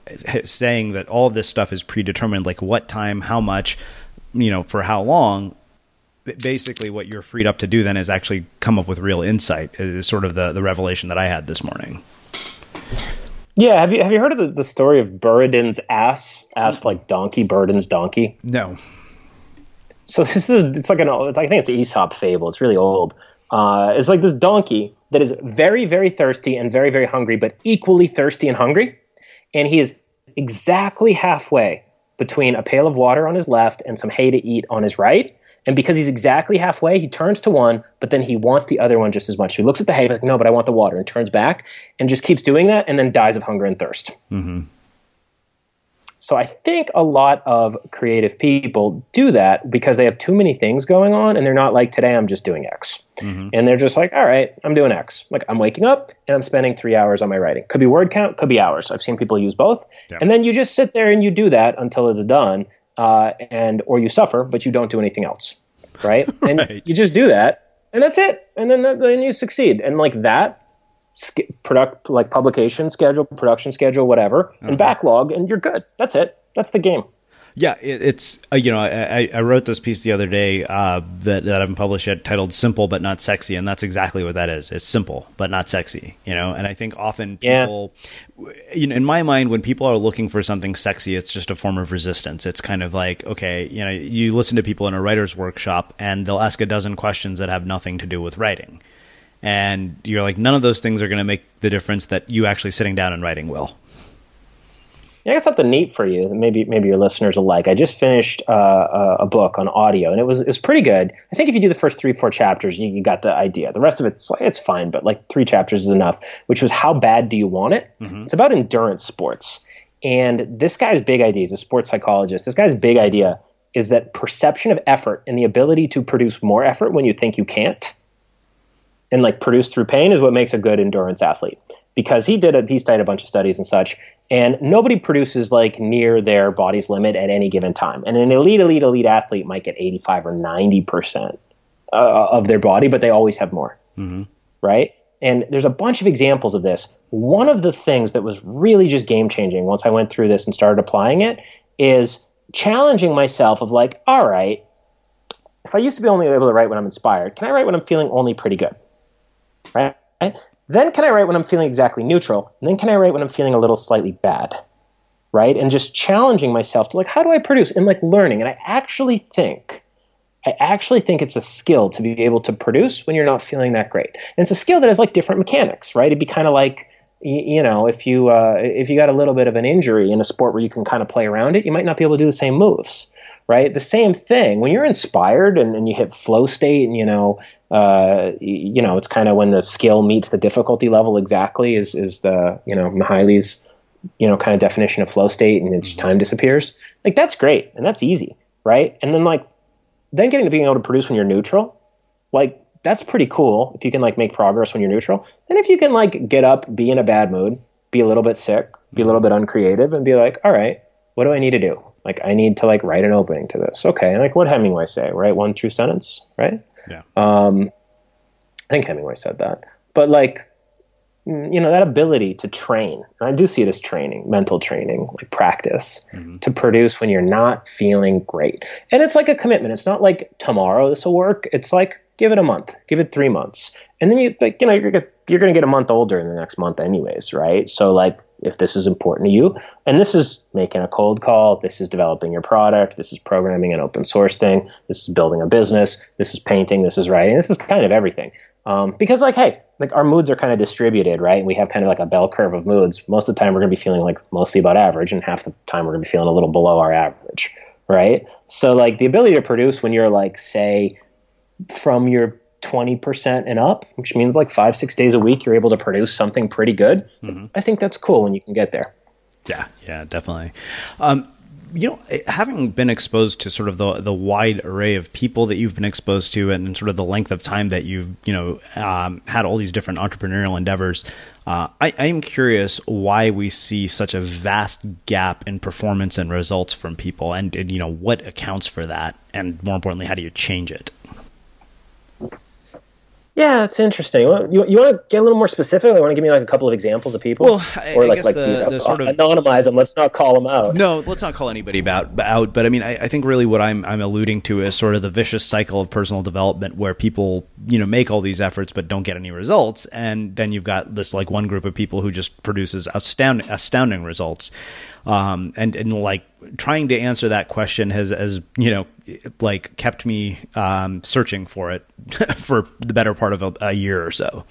saying that all this stuff is predetermined like what time how much you know for how long basically what you're freed up to do then is actually come up with real insight is sort of the, the revelation that i had this morning. Yeah have you have you heard of the, the story of Buridan's ass ass like donkey Buridan's donkey? No so this is it's like an it's like, I think it's the Aesop fable. It's really old. Uh, it's like this donkey that is very very thirsty and very very hungry, but equally thirsty and hungry, and he is exactly halfway between a pail of water on his left and some hay to eat on his right. And because he's exactly halfway, he turns to one, but then he wants the other one just as much. So he looks at the hay, like, no, but I want the water, and turns back and just keeps doing that, and then dies of hunger and thirst. Mm-hmm. So I think a lot of creative people do that because they have too many things going on and they're not like today I'm just doing X. Mm-hmm. And they're just like, all right, I'm doing X. Like I'm waking up and I'm spending 3 hours on my writing. Could be word count, could be hours. I've seen people use both. Yeah. And then you just sit there and you do that until it's done uh, and or you suffer but you don't do anything else. Right? And you just do that and that's it. And then then you succeed. And like that product like publication schedule, production schedule, whatever, and uh-huh. backlog, and you're good. That's it. That's the game. Yeah, it, it's uh, you know I, I wrote this piece the other day uh, that that I haven't published yet titled "Simple but Not Sexy," and that's exactly what that is. It's simple but not sexy. You know, and I think often people, yeah. you know, in my mind, when people are looking for something sexy, it's just a form of resistance. It's kind of like okay, you know, you listen to people in a writer's workshop, and they'll ask a dozen questions that have nothing to do with writing and you're like none of those things are going to make the difference that you actually sitting down and writing will yeah, I got something neat for you. Maybe maybe your listeners will like. I just finished uh, a book on audio, and it was it was pretty good. I think if you do the first three four chapters, you, you got the idea. The rest of it's it's fine, but like three chapters is enough. Which was how bad do you want it? Mm-hmm. It's about endurance sports, and this guy's big idea. He's a sports psychologist. This guy's big idea is that perception of effort and the ability to produce more effort when you think you can't and like produce through pain is what makes a good endurance athlete. Because he did a he studied a bunch of studies and such and nobody produces like near their body's limit at any given time. And an elite elite elite athlete might get 85 or 90 percent uh, of their body but they always have more. Mm-hmm. right? And there's a bunch of examples of this. One of the things that was really just game changing once i went through this and started applying it is challenging myself of like all right if i used to be only able to write when i'm inspired can i write when i'm feeling only pretty good right then can I write when I'm feeling exactly neutral? And then can I write when I'm feeling a little slightly bad? Right? And just challenging myself to like, how do I produce? And like learning. And I actually think, I actually think it's a skill to be able to produce when you're not feeling that great. And it's a skill that has like different mechanics, right? It'd be kind of like, you know, if you uh, if you got a little bit of an injury in a sport where you can kind of play around it, you might not be able to do the same moves right? The same thing when you're inspired and, and you hit flow state, and you know, uh, you know, it's kind of when the skill meets the difficulty level exactly is is the you know Mihaly's you know kind of definition of flow state, and its mm-hmm. time disappears. Like that's great and that's easy, right? And then like then getting to being able to produce when you're neutral, like that's pretty cool if you can like make progress when you're neutral. Then if you can like get up, be in a bad mood, be a little bit sick, be a little bit uncreative, and be like, all right, what do I need to do? Like I need to like write an opening to this. Okay, and like what Hemingway say, right? One true sentence, right? Yeah. Um, I think Hemingway said that. But like, mm, you know, that ability to train, I do see it as training, mental training, like practice mm-hmm. to produce when you're not feeling great. And it's like a commitment. It's not like tomorrow this will work. It's like give it a month, give it three months, and then you like, you know, you're you're going to get a month older in the next month, anyways, right? So like if this is important to you. And this is making a cold call, this is developing your product, this is programming an open source thing, this is building a business, this is painting, this is writing, this is kind of everything. Um, because like, hey, like our moods are kind of distributed, right? And we have kind of like a bell curve of moods. Most of the time, we're going to be feeling like mostly about average, and half the time we're going to be feeling a little below our average, right? So like the ability to produce when you're like, say, from your 20% and up, which means like five, six days a week, you're able to produce something pretty good. Mm-hmm. I think that's cool when you can get there. Yeah, yeah, definitely. Um, you know, eh, having been exposed to sort of the the wide array of people that you've been exposed to, and, and sort of the length of time that you've you know um, had all these different entrepreneurial endeavors, uh, I, I, am curious why we see such a vast gap in performance and results from people, and, and you know what accounts for that, and more importantly, how do you change it? Yeah, it's interesting. You, you want to get a little more specific? You want to give me like a couple of examples of people? Well, I, or like, I like the, the, the sort of anonymize them. Let's not call them out. No, let's not call anybody about out. But I mean, I, I, think really what I'm I'm alluding to is sort of the vicious cycle of personal development where people you know make all these efforts but don't get any results, and then you've got this like one group of people who just produces astounding astounding results um, and and like trying to answer that question has has you know like kept me um, searching for it for the better part of a, a, year or so.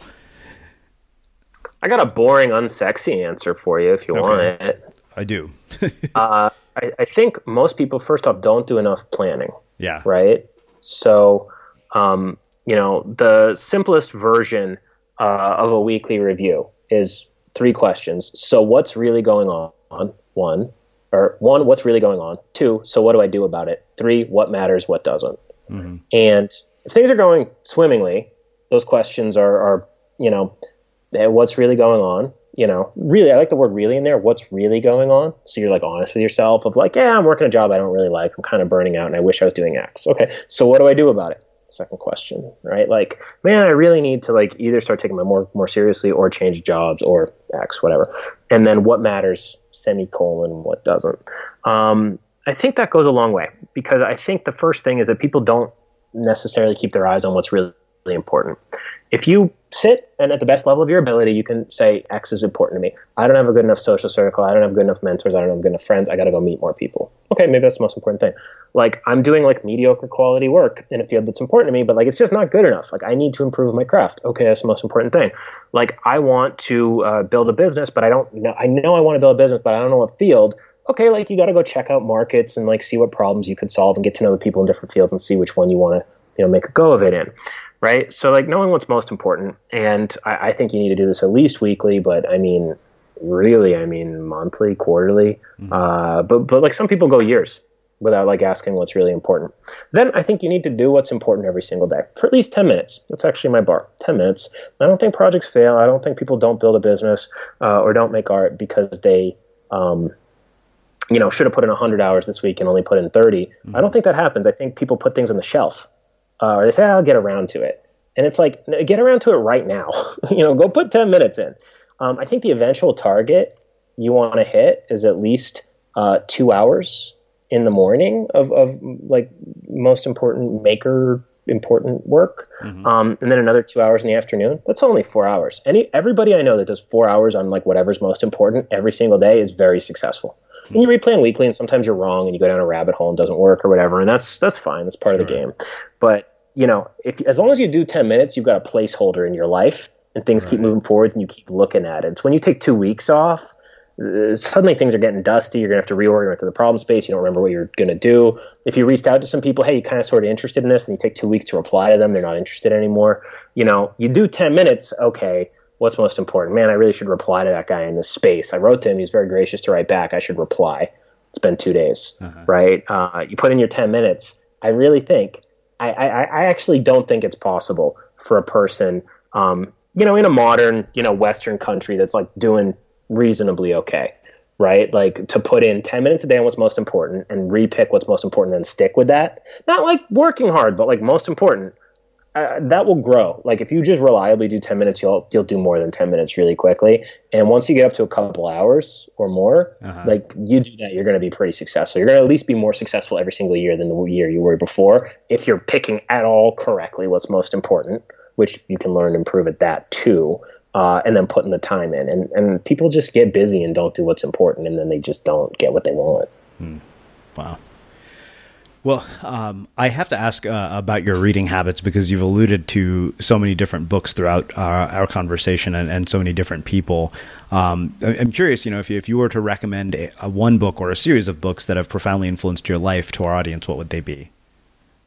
I got a boring, unsexy answer for you if you okay. want it. I do. uh, I, I, think most people, first off, don't do enough planning. Yeah. Right. So, um, you know, the simplest version uh, of a weekly review is three questions. So, what's really going on? One, or one, what's really going on? Two, so what do I do about it? Three, what matters, what doesn't? Mm-hmm. And if things are going swimmingly, those questions are, are, you know, eh, what's really going on? You know, really, I like the word really in there. What's really going on? So you're like honest with yourself of like, yeah, I'm working a job I don't really like. I'm kind of burning out and I wish I was doing X. Okay. So what do I do about it? Second question, right? Like, man, I really need to like either start taking my more more seriously or change jobs or X, whatever. And then what matters, semicolon, what doesn't. Um, I think that goes a long way because I think the first thing is that people don't necessarily keep their eyes on what's really, really important if you sit and at the best level of your ability, you can say X is important to me. I don't have a good enough social circle. I don't have good enough mentors. I don't have good enough friends. I got to go meet more people. Okay, maybe that's the most important thing. Like I'm doing like mediocre quality work in a field that's important to me, but like it's just not good enough. Like I need to improve my craft. Okay, that's the most important thing. Like I want to uh, build a business, but I don't know. I know I want to build a business, but I don't know what field. Okay, like you got to go check out markets and like see what problems you could solve and get to know the people in different fields and see which one you want to you know make a go of it in right? So like knowing what's most important, and I, I, think you need to do this at least weekly, but I mean, really, I mean monthly, quarterly. Mm-hmm. Uh, but but like some people go years, without like asking what's really important. Then I think you need to do what's important every single day for at least 10 minutes. That's actually my bar 10 minutes. I don't think projects fail. I don't think people don't build a business uh, or don't make art because they, um, you know, should have put in 100 hours this week and only put in 30. Mm-hmm. I don't think that happens. I think people put things on the shelf uh, or they say, I'll get around to it. And it's like, get around to it right now. you know, go put 10 minutes in. Um, I think the eventual target you want to hit is at least uh, two hours in the morning of, of like most important maker important work mm-hmm. um, and then another two hours in the afternoon that's only four hours any everybody i know that does four hours on like whatever's most important every single day is very successful mm-hmm. and you replay weekly and sometimes you're wrong and you go down a rabbit hole and doesn't work or whatever and that's that's fine that's part sure. of the game but you know if as long as you do 10 minutes you've got a placeholder in your life and things right. keep moving forward and you keep looking at it it's when you take two weeks off uh, suddenly things are getting dusty. You're going to have to reorient to the problem space. You don't remember what you're going to do. If you reached out to some people, hey, you kind of sort of interested in this, and you take two weeks to reply to them, they're not interested anymore. You know, you do 10 minutes, okay, what's most important? Man, I really should reply to that guy in this space. I wrote to him. He's very gracious to write back. I should reply. It's been two days, uh-huh. right? Uh, you put in your 10 minutes. I really think, I, I, I actually don't think it's possible for a person, um, you know, in a modern, you know, Western country that's like doing reasonably okay, right? Like to put in 10 minutes a day on what's most important and repick what's most important and stick with that. Not like working hard, but like most important. Uh, that will grow. Like if you just reliably do 10 minutes, you'll you'll do more than 10 minutes really quickly. And once you get up to a couple hours or more, uh-huh. like you do that, you're going to be pretty successful. You're going to at least be more successful every single year than the year you were before if you're picking at all correctly what's most important, which you can learn and improve at that too uh, and then putting the time in. And, and people just get busy and don't do what's important, and then they just don't get what they want. Hmm. Wow. Well, um, I have to ask uh, about your reading habits because you've alluded to so many different books throughout our, our conversation and, and, so many different people. Um, I'm curious, you know, if you, if you were to recommend a, a one book or a series of books that have profoundly influenced your life to our audience, what would they be?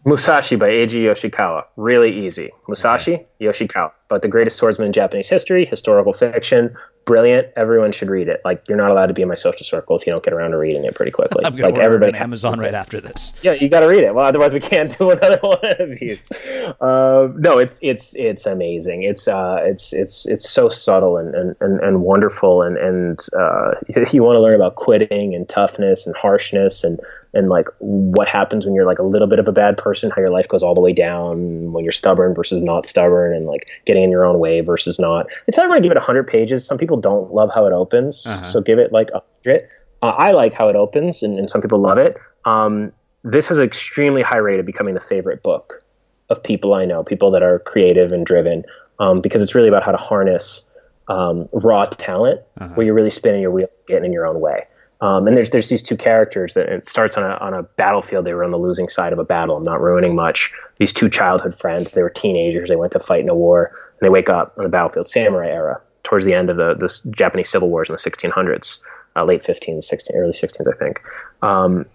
Musashi by Eiji Yoshikawa. Really easy. Musashi. Yoshikawa about the greatest swordsman in Japanese history, historical fiction, brilliant. Everyone should read it. Like you're not allowed to be in my social circle if you don't get around to reading it pretty quickly. I'm gonna like everybody on Amazon right after this. Yeah, you got to read it. Well, otherwise we can't do another one of these. Uh, no, it's it's it's amazing. It's uh, it's it's it's so subtle and and, and, and wonderful. And and uh, you want to learn about quitting and toughness and harshness and and like what happens when you're like a little bit of a bad person, how your life goes all the way down when you're stubborn versus not stubborn, and like getting in your own way versus not. It's not going to give it 100 pages. Some people don't love how it opens, uh-huh. so give it like a 100. Uh, I like how it opens, and, and some people love it. Um, this has an extremely high rate of becoming the favorite book of people I know, people that are creative and driven, um, because it's really about how to harness um, raw talent uh-huh. where you're really spinning your wheel, getting in your own way. Um, and there's there's these two characters that it starts on a on a battlefield. They were on the losing side of a battle. I'm not ruining much. These two childhood friends. They were teenagers. They went to fight in a war, and they wake up on the battlefield, samurai era, towards the end of the the Japanese civil wars in the 1600s, uh, late 15s, 16, early 16s, I think. Um,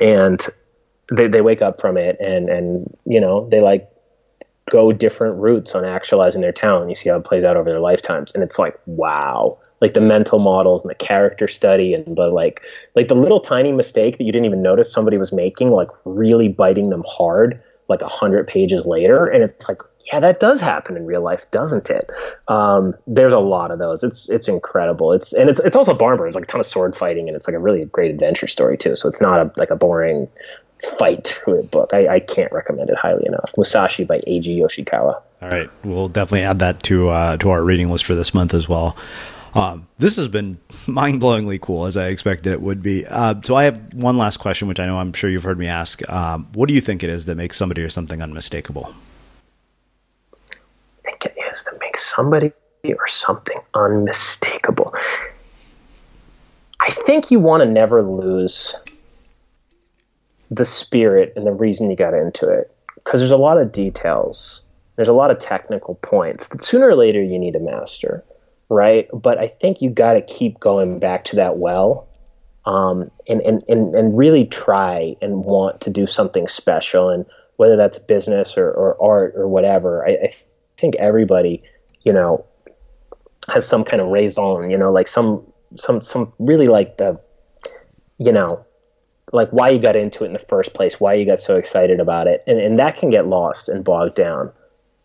and they they wake up from it, and and you know they like go different routes on actualizing their talent. You see how it plays out over their lifetimes, and it's like wow like the mental models and the character study and the like like the little tiny mistake that you didn't even notice somebody was making like really biting them hard like a hundred pages later and it's like yeah that does happen in real life doesn't it? Um, there's a lot of those. It's it's incredible. It's and it's it's also barn like a ton of sword fighting and it's like a really great adventure story too. So it's not a like a boring fight through a book. I, I can't recommend it highly enough. Musashi by eiji yoshikawa. All right. We'll definitely add that to uh, to our reading list for this month as well. Um, this has been mind blowingly cool, as I expected it would be. Uh, so I have one last question, which I know I'm sure you've heard me ask. Um, what do you think it is that makes somebody or something unmistakable? I think it is that makes somebody or something unmistakable. I think you want to never lose the spirit and the reason you got into it because there's a lot of details. There's a lot of technical points that sooner or later you need to master right? But I think you got to keep going back to that well um, and, and, and, and really try and want to do something special. And whether that's business or, or art or whatever, I, I think everybody, you know, has some kind of raised raison, you know, like some, some, some really like the, you know, like why you got into it in the first place, why you got so excited about it, and and that can get lost and bogged down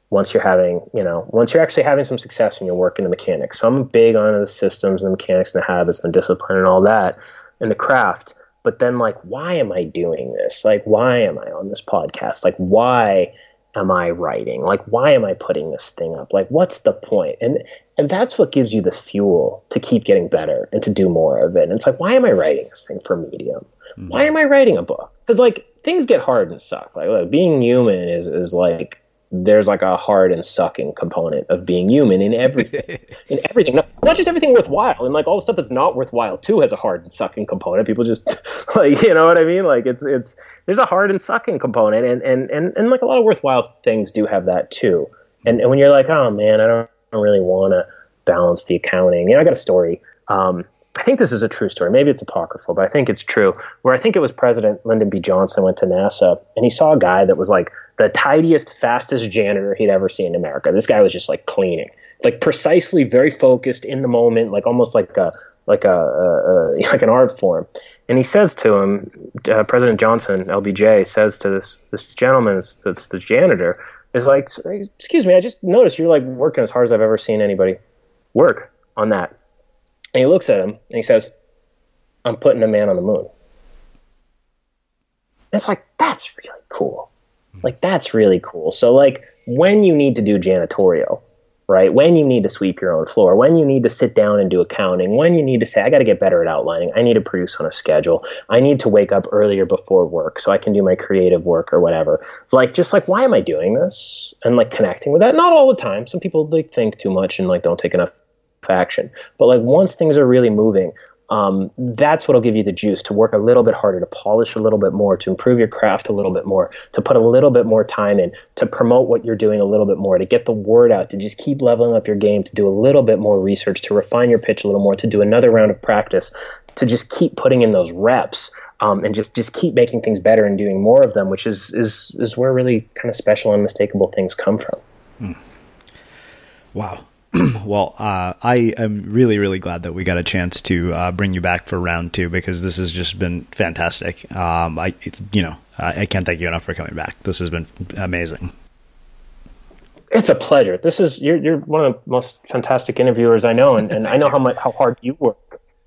once you're having, you know, once you're actually having some success and you're working the mechanics. So I'm big on the systems and the mechanics and the habits and the discipline and all that and the craft. But then like, why am I doing this? Like, why am I on this podcast? Like, why am I writing? Like, why am I putting this thing up? Like, what's the point? And and that's what gives you the fuel to keep getting better and to do more of it. And it's like, why am I writing this thing for Medium? Mm-hmm. Why am I writing a book? Because like things get hard and suck. Like, like being human is is like there's like a hard and sucking component of being human in everything. In everything. Not, not, just everything worthwhile. And like all the stuff that's not worthwhile too has a hard and sucking component. People just like you know what i mean? Like it's it's there's a hard and sucking component. And and and, and like a lot of worthwhile things do have that too. And, and when you're like oh man i don't, I don't really want to balance the accounting. You know i got a story. Um, I think this is a true story. Maybe it's apocryphal, but I think it's true. Where I think it was President Lyndon B. Johnson went to NASA and he saw a guy that was like the tidiest, fastest janitor he'd ever seen in America. This guy was just like cleaning, like precisely, very focused in the moment, like almost like a like a, a, a like an art form. And he says to him, uh, President Johnson, LBJ, says to this this gentleman, that's the janitor, is like, excuse me, I just noticed you're like working as hard as I've ever seen anybody work on that. And he looks at him and he says, I'm putting a man on the moon. And it's like, that's really cool. Hmm. Like that's really cool. So like when you need to do janitorial, right? When you need to sweep your own floor, when you need to sit down and do accounting, when you need to say, I got to get better at outlining, I need to produce on a schedule, I need to wake up earlier before work so I can do my creative work or whatever. Like, just like, why am I doing this? And like connecting with that. Not all the time. Some people like think too much and like don't take enough action. But like once things are really moving, um, that's what'll give you the juice to work a little bit harder, to polish a little bit more, to improve your craft a little bit more, to put a little bit more time in, to promote what you're doing a little bit more, to get the word out, to just keep leveling up your game, to do a little bit more research, to refine your pitch a little more, to do another round of practice, to just keep putting in those reps. Um, and just, just keep making things better and doing more of them, which is, is, is where really kind of special, unmistakable things come from. Hmm. Wow. well, uh, I am really, really glad that we got a chance to uh, bring you back for round two because this has just been fantastic. Um, I, you know, I, I can't thank you enough for coming back. This has been amazing. It's a pleasure. This is you're you're one of the most fantastic interviewers I know, and, and I know how much how hard you work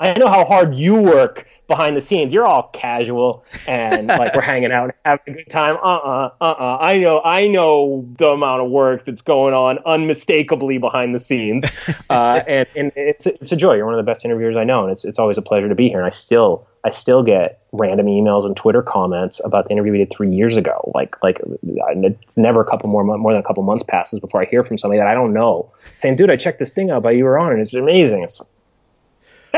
I know how hard you work behind the scenes. You're all casual and like we're hanging out and having a good time. Uh uh-uh, uh uh uh. I know I know the amount of work that's going on unmistakably behind the scenes, uh, and and it's it's a joy. You're one of the best interviewers I know, and it's it's always a pleasure to be here. And I still I still get random emails and Twitter comments about the interview we did three years ago. Like like it's never a couple more more than a couple months passes before I hear from somebody that I don't know saying, "Dude, I checked this thing out by you were on, and it's amazing." It's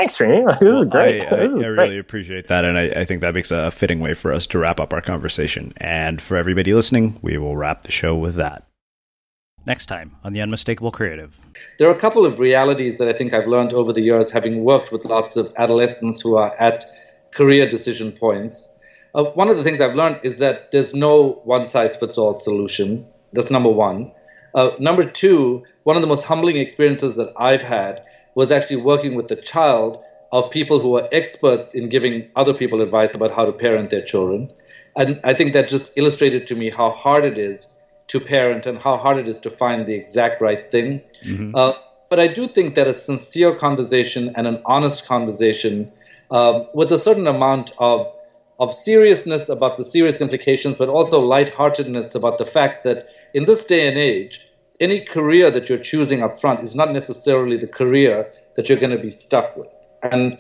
Thanks, Srini. This well, is great. I, I, is I really great. appreciate that, and I, I, think that makes a fitting way for us to wrap up our conversation. And for everybody listening, we will wrap the show with that. Next time on The Unmistakable Creative. There are a couple of realities that I think I've learned over the years, having worked with lots of adolescents who are at career decision points. Uh, one of the things I've learned is that there's no one size fits all solution. That's number one. Uh, number two, one of the most humbling experiences that I've had was actually working with the child of people who are experts in giving other people advice about how to parent their children. And I think that just illustrated to me how hard it is to parent and how hard it is to find the exact right thing. Mm-hmm. Uh, but I do think that a sincere conversation and an honest conversation uh, with a certain amount of of seriousness about the serious implications, but also lightheartedness about the fact that in this day and age, any career that you're choosing up front is not necessarily the career that you're going to be stuck with. And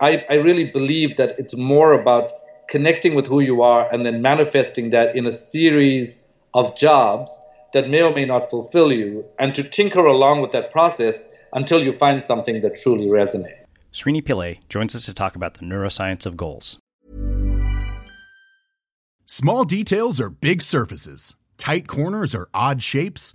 I, I really believe that it's more about connecting with who you are and then manifesting that in a series of jobs that may or may not fulfill you, and to tinker along with that process until you find something that truly resonates. Srini Pillay joins us to talk about the neuroscience of goals. Small details are big surfaces, tight corners are odd shapes.